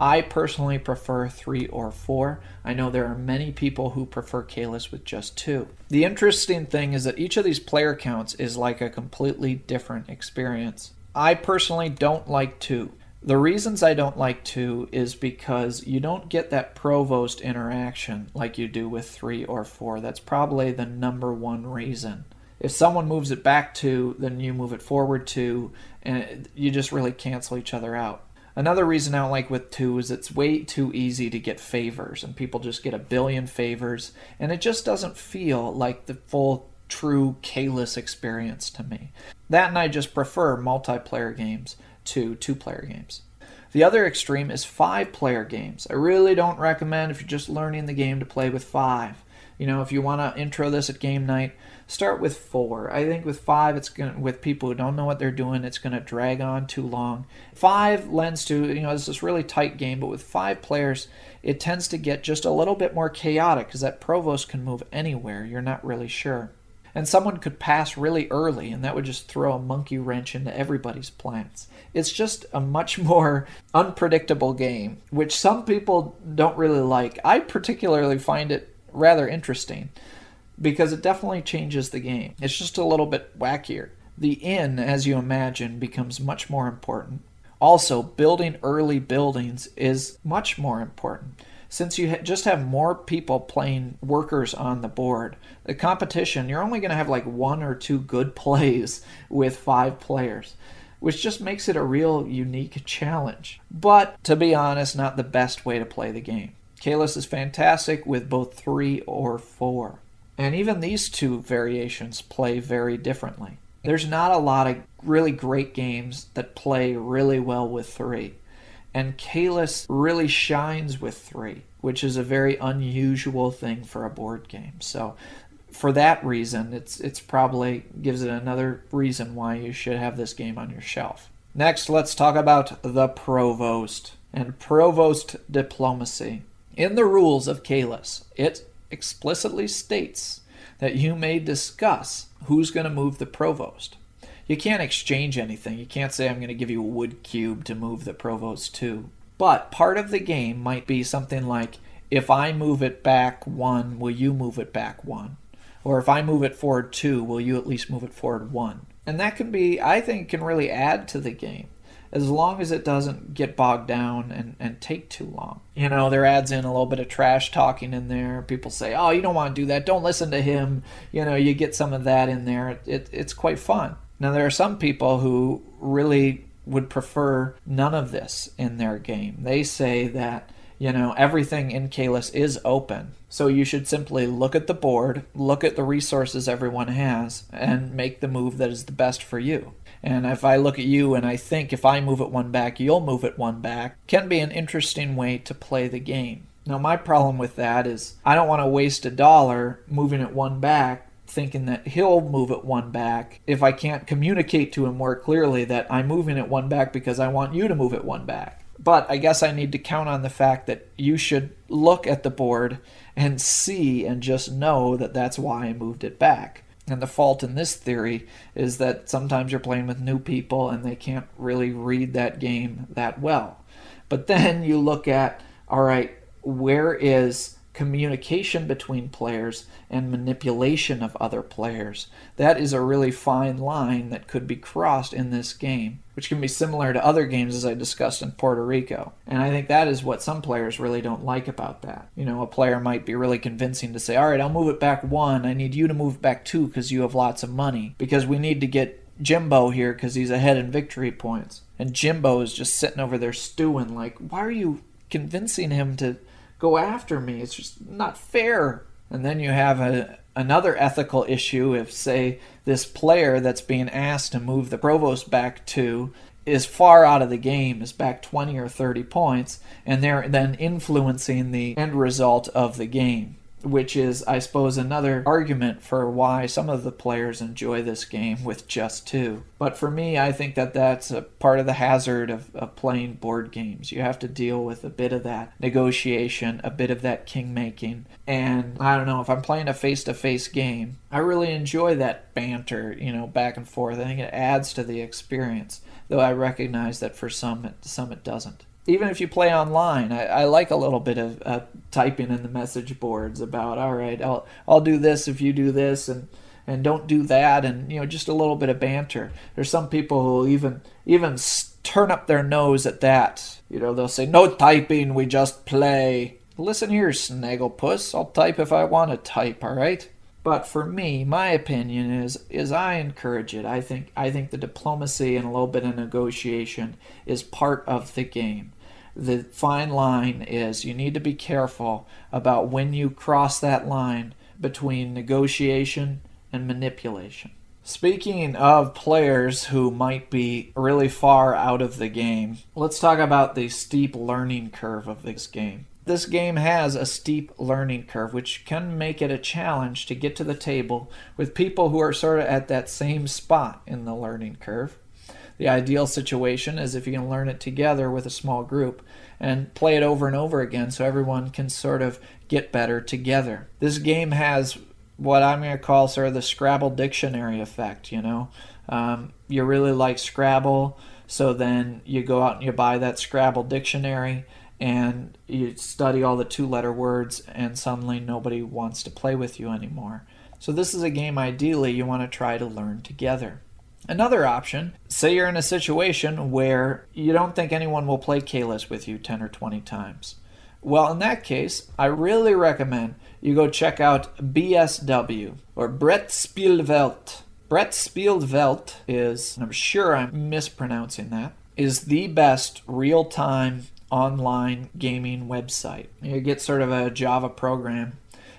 S1: I personally prefer three or four. I know there are many people who prefer Caylus with just two. The interesting thing is that each of these player counts is like a completely different experience. I personally don't like two. The reasons I don't like two is because you don't get that provost interaction like you do with three or four. That's probably the number one reason. If someone moves it back two, then you move it forward two, and you just really cancel each other out. Another reason I don't like with 2 is it's way too easy to get favors, and people just get a billion favors, and it just doesn't feel like the full, true Caylus experience to me. That and I just prefer multiplayer games to two player games. The other extreme is five player games. I really don't recommend if you're just learning the game to play with five. You know, if you want to intro this at game night, start with four. I think with five, it's going with people who don't know what they're doing, it's going to drag on too long. Five lends to you know it's this really tight game, but with five players, it tends to get just a little bit more chaotic because that provost can move anywhere. You're not really sure. And someone could pass really early, and that would just throw a monkey wrench into everybody's plans. It's just a much (laughs) more unpredictable game, which some people don't really like. I particularly find it rather interesting because it definitely changes the game. It's just a little bit wackier. The inn, as you imagine, becomes much more important. Also, building early buildings is much more important. Since you just have more people playing workers on the board, the competition, you're only going to have like one or two good (laughs) plays with five players, which just makes it a real unique challenge. But to be honest, not the best way to play the game. Caylus is fantastic with both three or four. And even these two variations play very differently. There's not a lot of really great games that play really well with three. And Caylus really shines with three, which is a very unusual thing for a board game. So for that reason, it's it's probably gives it another reason why you should have this game on your shelf. Next, let's talk about the Provost and Provost diplomacy. In the rules of Caylus, it explicitly states that you may discuss who's going to move the provost. You can't exchange anything. You can't say, I'm going to give you a wood cube to move the provost to. But part of the game might be something like, if I move it back one, will you move it back one? Or if I move it forward two, will you at least move it forward one? And that can be, I think, can really add to the game as long as it doesn't get bogged down and, and take too long. You know, there adds in a little bit of trash talking in there. People say, oh, you don't want to do that. Don't listen to him. You know, you get some of that in there. It, it, it's quite fun. Now, there are some people who really would prefer none of this in their game. They say that, you know, everything in Caylus is open. So you should simply look at the board, look at the resources everyone has, and make the move that is the best for you. And if I look at you and I think if I move it one back, you'll move it one back, can be an interesting way to play the game. Now, my problem with that is I don't want to waste a dollar moving it one back thinking that he'll move it one back if I can't communicate to him more clearly that I'm moving it one back because I want you to move it one back. But I guess I need to count on the fact that you should look at the board and see and just know that that's why I moved it back. And the fault in this theory is that sometimes you're playing with new people and they can't really read that game that well. But then you look at, all right, where is communication between players and manipulation of other players. That is a really fine line that could be crossed in this game, which can be similar to other games as I discussed in Puerto Rico. And I think that is what some players really don't like about that. You know, a player might be really convincing to say, all right, I'll move it back one. I need you to move back two because you have lots of money, because we need to get Jimbo here because he's ahead in victory points. And Jimbo is just sitting over there stewing, like, why are you convincing him to go after me. It's just not fair. And then you have a, another ethical issue if, say, this player that's being asked to move the provost back to is far out of the game, is back 20 or 30 points, and they're then influencing the end result of the game which is, I suppose, another argument for why some of the players enjoy this game with just two. But for me, I think that that's a part of the hazard of, of playing board games. You have to deal with a bit of that negotiation, a bit of that king making. And I don't know, if I'm playing a face to face game, I really enjoy that banter, you know, back and forth. I think it adds to the experience, though I recognize that for some it, some it doesn't even if you play online, I, I like a little bit of uh, typing in the message boards about, all right, I'll I'll do this if you do this, and and don't do that, and you know, just a little bit of banter. There's some people who even even turn up their nose at that. You know, they'll say, no typing, we just play. Listen here, Snagglepuss, I'll type if I want to type, all right? But for me, my opinion is is I encourage it. I think I think the diplomacy and a little bit of negotiation is part of the game the fine line is you need to be careful about when you cross that line between negotiation and manipulation. Speaking of players who might be really far out of the game, let's talk about the steep learning curve of this game. This game has a steep learning curve, which can make it a challenge to get to the table with people who are sort of at that same spot in the learning curve. The ideal situation is if you can learn it together with a small group and play it over and over again so everyone can sort of get better together. This game has what I'm going to call sort of the Scrabble dictionary effect, you know. Um, you really like Scrabble, so then you go out and you buy that Scrabble dictionary and you study all the two letter words, and suddenly nobody wants to play with you anymore. So, this is a game ideally you want to try to learn together. Another option, say you're in a situation where you don't think anyone will play Caylus with you 10 or 20 times. Well, in that case, I really recommend you go check out BSW or Brett Brettspielwelt. Brett Spielwelt is, I'm sure I'm mispronouncing that, is the best real time online gaming website. You get sort of a Java program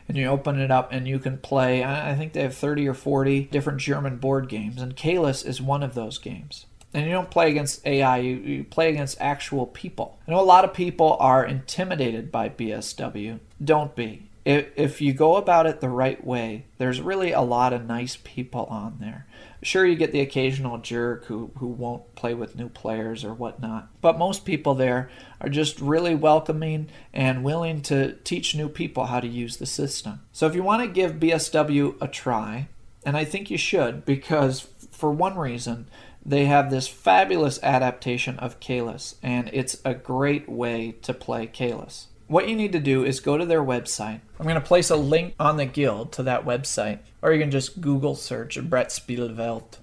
S1: and you open it up and you can play. I think they have 30 or 40 different German board games, and Caylus is one of those games. And you don't play against AI, you, you play against actual people. I know a lot of people are intimidated by BSW. Don't be. If, if you go about it the right way, there's really a lot of nice people on there. Sure, you get the occasional jerk who, who won't play with new players or whatnot, but most people there are just really welcoming and willing to teach new people how to use the system. So if you want to give BSW a try, and I think you should, because for one reason, they have this fabulous adaptation of Caylus, and it's a great way to play Caylus. What you need to do is go to their website. I'm going to place a link on the guild to that website, or you can just Google search Brett Spielwelt.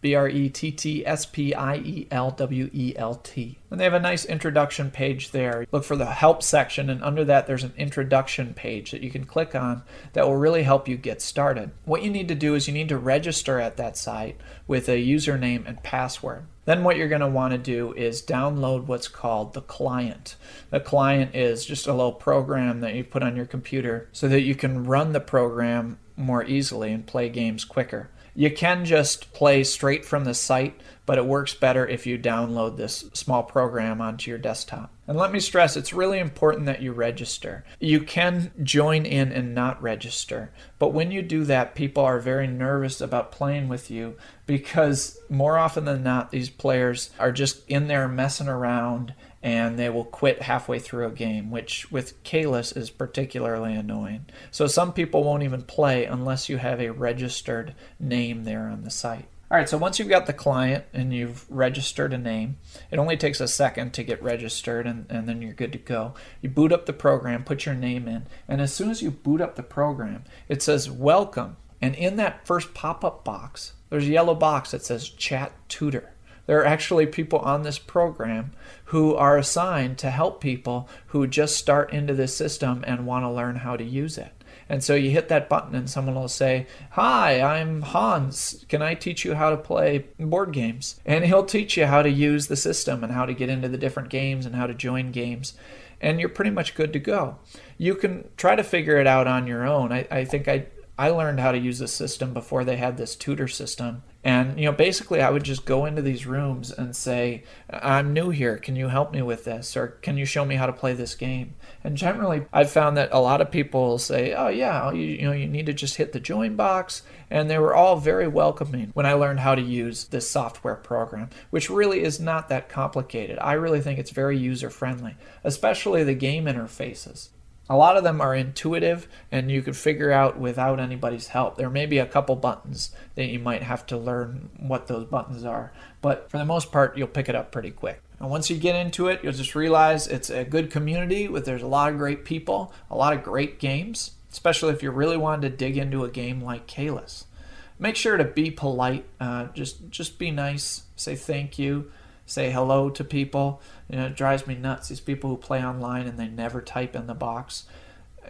S1: B R E T T S P I E L W E L T. And they have a nice introduction page there. Look for the help section, and under that, there's an introduction page that you can click on that will really help you get started. What you need to do is you need to register at that site with a username and password. Then, what you're going to want to do is download what's called the client. The client is just a little program that you put on your computer so that you can run the program more easily and play games quicker. You can just play straight from the site, but it works better if you download this small program onto your desktop. And let me stress, it's really important that you register. You can join in and not register, but when you do that, people are very nervous about playing with you because more often than not, these players are just in there messing around and they will quit halfway through a game, which with Caylus is particularly annoying. So some people won't even play unless you have a registered name there on the site. All right, so once you've got the client and you've registered a name, it only takes a second to get registered and, and then you're good to go. You boot up the program, put your name in, and as soon as you boot up the program, it says welcome. And in that first pop up box, there's a yellow box that says chat tutor. There are actually people on this program who are assigned to help people who just start into this system and want to learn how to use it. And so you hit that button, and someone will say, Hi, I'm Hans. Can I teach you how to play board games? And he'll teach you how to use the system and how to get into the different games and how to join games. And you're pretty much good to go. You can try to figure it out on your own. I, I think I, I learned how to use the system before they had this tutor system. And, you know, basically I would just go into these rooms and say, I'm new here. Can you help me with this? Or can you show me how to play this game? And generally I've found that a lot of people say, oh, yeah, oh, you, you know, you need to just hit the join box. And they were all very welcoming when I learned how to use this software program, which really is not that complicated. I really think it's very user friendly, especially the game interfaces. A lot of them are intuitive and you could figure out without anybody's help. There may be a couple buttons that you might have to learn what those buttons are, but for the most part, you'll pick it up pretty quick. And once you get into it, you'll just realize it's a good community with there's a lot of great people, a lot of great games, especially if you really wanted to dig into a game like Caylus. Make sure to be polite, uh, just just be nice, say thank you, say hello to people. You know, it drives me nuts. These people who play online and they never type in the box.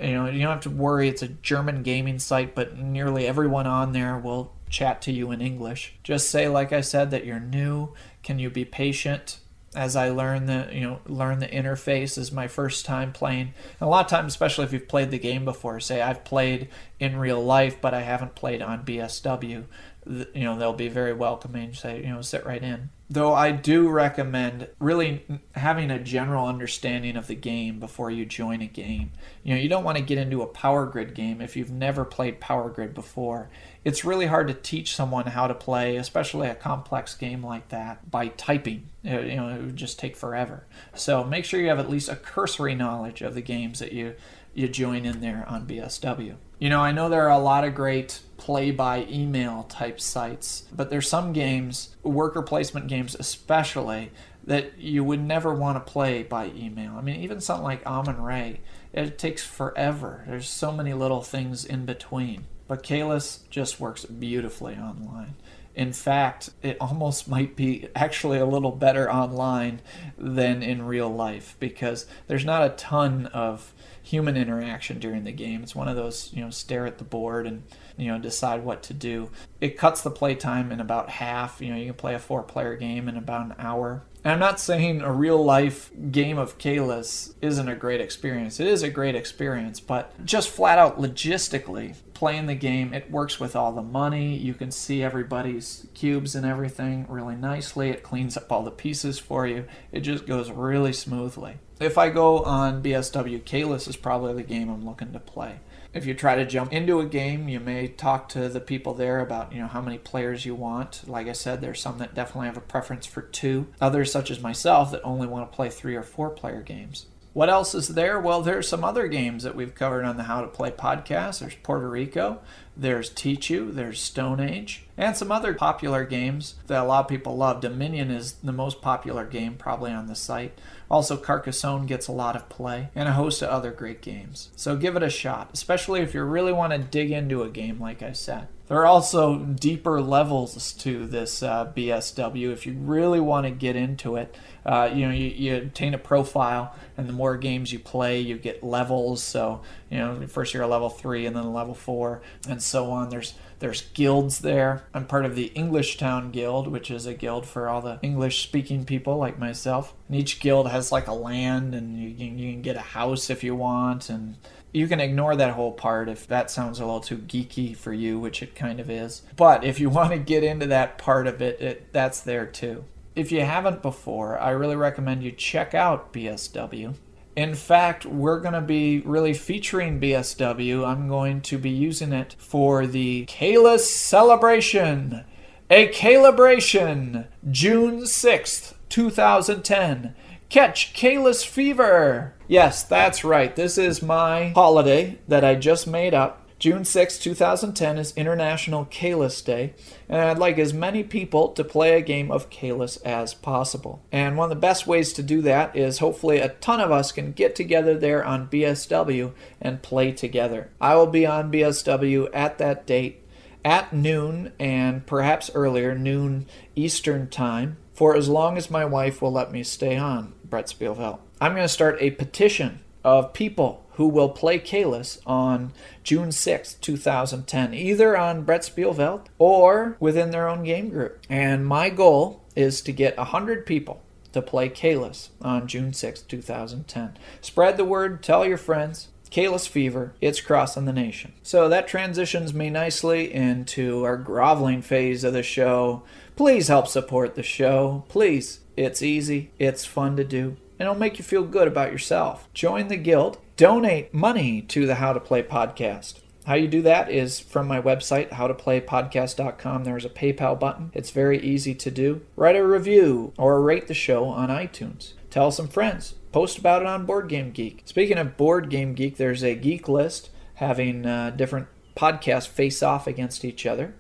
S1: You know, you don't have to worry. It's a German gaming site, but nearly everyone on there will chat to you in English. Just say, like I said, that you're new. Can you be patient? As I learn the you know learn the interface is my first time playing. And a lot of times, especially if you've played the game before, say I've played in real life, but I haven't played on BSW you know they'll be very welcoming say you know sit right in. Though i do recommend really having a general understanding of the game before you join a game. You know you don't want to get into a power grid game if you've never played power grid before it's really hard to teach someone how to play especially a complex game like that by typing uh, you know it would just take forever so make sure you have at least a cursory knowledge of the games that you you join in there on bsw you know, I know there are a lot of great play by email type sites, but there's some games, worker placement games especially, that you would never want to play by email. I mean, even something like Amun-Re, it takes forever. There's so many little things in between. But Caylus just works beautifully online. In fact, it almost might be actually a little better online than in real life because there's not a ton of human interaction during the game. It's one of those, you know, stare at the board and, you know, decide what to do. It cuts the play time in about half. You know, you can play a four player game in about an hour. And I'm not saying a real life game of Caylus isn't a great experience. It is a great experience, but just flat out logistically, playing the game, it works with all the money. You can see everybody's cubes and everything really nicely. It cleans up all the pieces for you. It just goes really smoothly if I go on BSW, Caylus is probably the game I'm looking to play. If you try to jump into a game, you may talk to the people there about, you know, how many players you want. Like I said, there's some that definitely have a preference for two. Others, such as myself, that only want to play three or four player games. What else is there? Well, there's some other games that we've covered on the How to Play podcast. There's Puerto Rico, there's Tichu, there's Stone Age, and some other popular games that a lot of people love. Dominion is the most popular game probably on the site. Also, Carcassonne gets a lot of play, and a host of other great games. So give it a shot, especially if you really want to dig into a game, like I said. There are also deeper levels to this uh, BSW if you really want to get into it. Uh, you know, you, you obtain a profile, and the more games you play, you get levels. So, you know, first you're a level three, and then level four, and so on. There's there's guilds there. I'm part of the English Town Guild, which is a guild for all the English speaking people like myself. And each guild has like a land, and you you can get a house if you want, and you can ignore that whole part if that sounds a little too geeky for you, which it kind of is. But if you (laughs) want to get into that part of it, it that's there too. If you haven't before, I really recommend you check out BSW. In fact, we're going to be really featuring BSW. I'm going to be using it for the Caylus celebration. A calibration, June 6th, 2010. Catch Caylus Fever! Yes, that's right. This is my holiday that I just made up. June 6, 2010 is International Caylus Day, and I'd like as many people to play a game of Caylus as possible. And one of the best ways to do that is hopefully a ton of us can get together there on BSW and play together. I will be on BSW at that date at noon and perhaps earlier, noon Eastern Time, for as long as my wife will let me stay on. Brettspielwelt. I'm going to start a petition of people who will play Caylus on June 6, 2010, either on Brettspielwelt or within their own game group. And my goal is to get 100 people to play Caylus on June 6, 2010. Spread the word, tell your friends. Caylus Fever, it's crossing the nation. So that transitions me nicely into our groveling phase of the show. Please help support the show. Please it's easy, it's fun to do, and it'll make you feel good about yourself. Join the guild, donate money to the How to Play podcast. How you do that is from my website, howtoplaypodcast.com. There's a PayPal button. It's very easy to do. Write a review or rate the show on iTunes. Tell some friends. Post about it on Board Game Geek. Speaking of Board Game Geek, there's a geek list having uh, different podcasts face off against each other.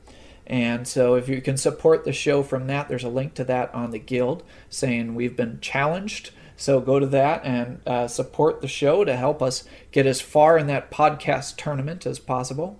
S1: And so, if you can support the show from that, there's a link to that on the Guild saying we've been challenged. So, go to that and uh, support the show to help us get as far in that podcast tournament as possible.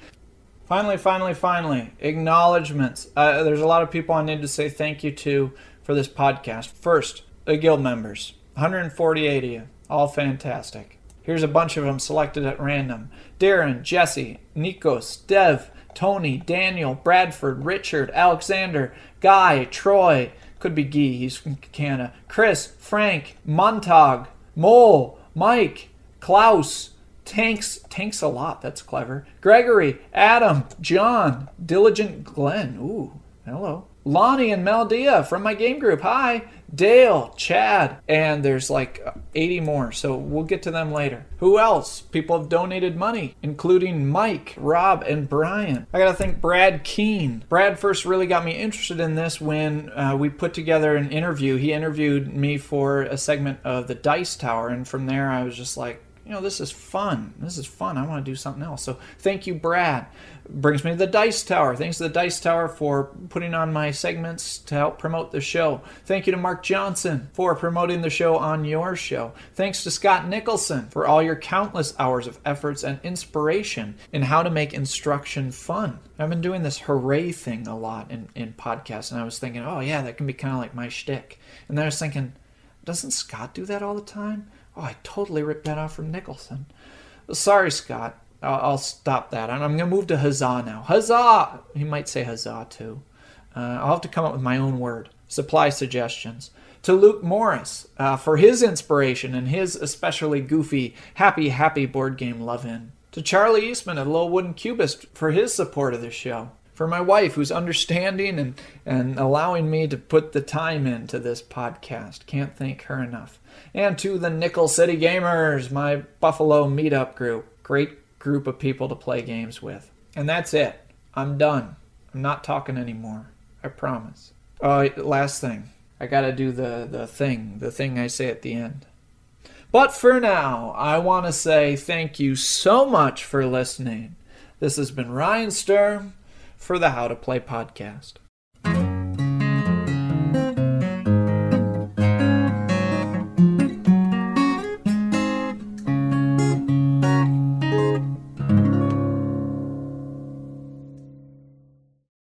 S1: Finally, finally, finally, acknowledgments. Uh, there's a lot of people I need to say thank you to for this podcast. First, the Guild members 148 of you, all fantastic. Here's a bunch of them selected at random Darren, Jesse, Nikos, Dev, Tony, Daniel, Bradford, Richard, Alexander, Guy, Troy, could be Guy, he's from Canada, Chris, Frank, Montag, Mole, Mike, Klaus, Tanks, Tanks a lot, that's clever, Gregory, Adam, John, Diligent Glenn, ooh, hello, Lonnie and Meldia from my game group, hi, Dale, Chad, and there's like 80 more, so we'll get to them later. Who else? People have donated money, including Mike, Rob, and Brian. I gotta thank Brad Keen. Brad first really got me interested in this when uh, we put together an interview. He interviewed me for a segment of the Dice Tower, and from there I was just like, you know, this is fun. This is fun. I want to do something else. So thank you, Brad. Brings me to the Dice Tower. Thanks to the Dice Tower for putting on my segments to help promote the show. Thank you to Mark Johnson for promoting the show on your show. Thanks to Scott Nicholson for all your countless hours of efforts and inspiration in how to make instruction fun. I've been doing this hooray thing a lot in, in podcasts, and I was thinking, oh, yeah, that can be kind of like my shtick. And then I was thinking, doesn't Scott do that all the time? Oh, I totally ripped that off from Nicholson. Sorry, Scott. I'll, I'll stop that. And I'm going to move to huzzah now. Huzzah! He might say huzzah too. Uh, I'll have to come up with my own word. Supply suggestions. To Luke Morris uh, for his inspiration and his especially goofy, happy, happy board game love in. To Charlie Eastman at Low Wooden Cubist for his support of the show for my wife who's understanding and, and allowing me to put the time into this podcast. Can't thank her enough. And to the Nickel City Gamers, my Buffalo meetup group. Great group of people to play games with. And that's it. I'm done. I'm not talking anymore. I promise. Oh, last thing. I gotta do the, the thing, the thing I say at the end. But for now, I want to say thank you so much for listening. This has been Ryan Sturm for the How to Play podcast.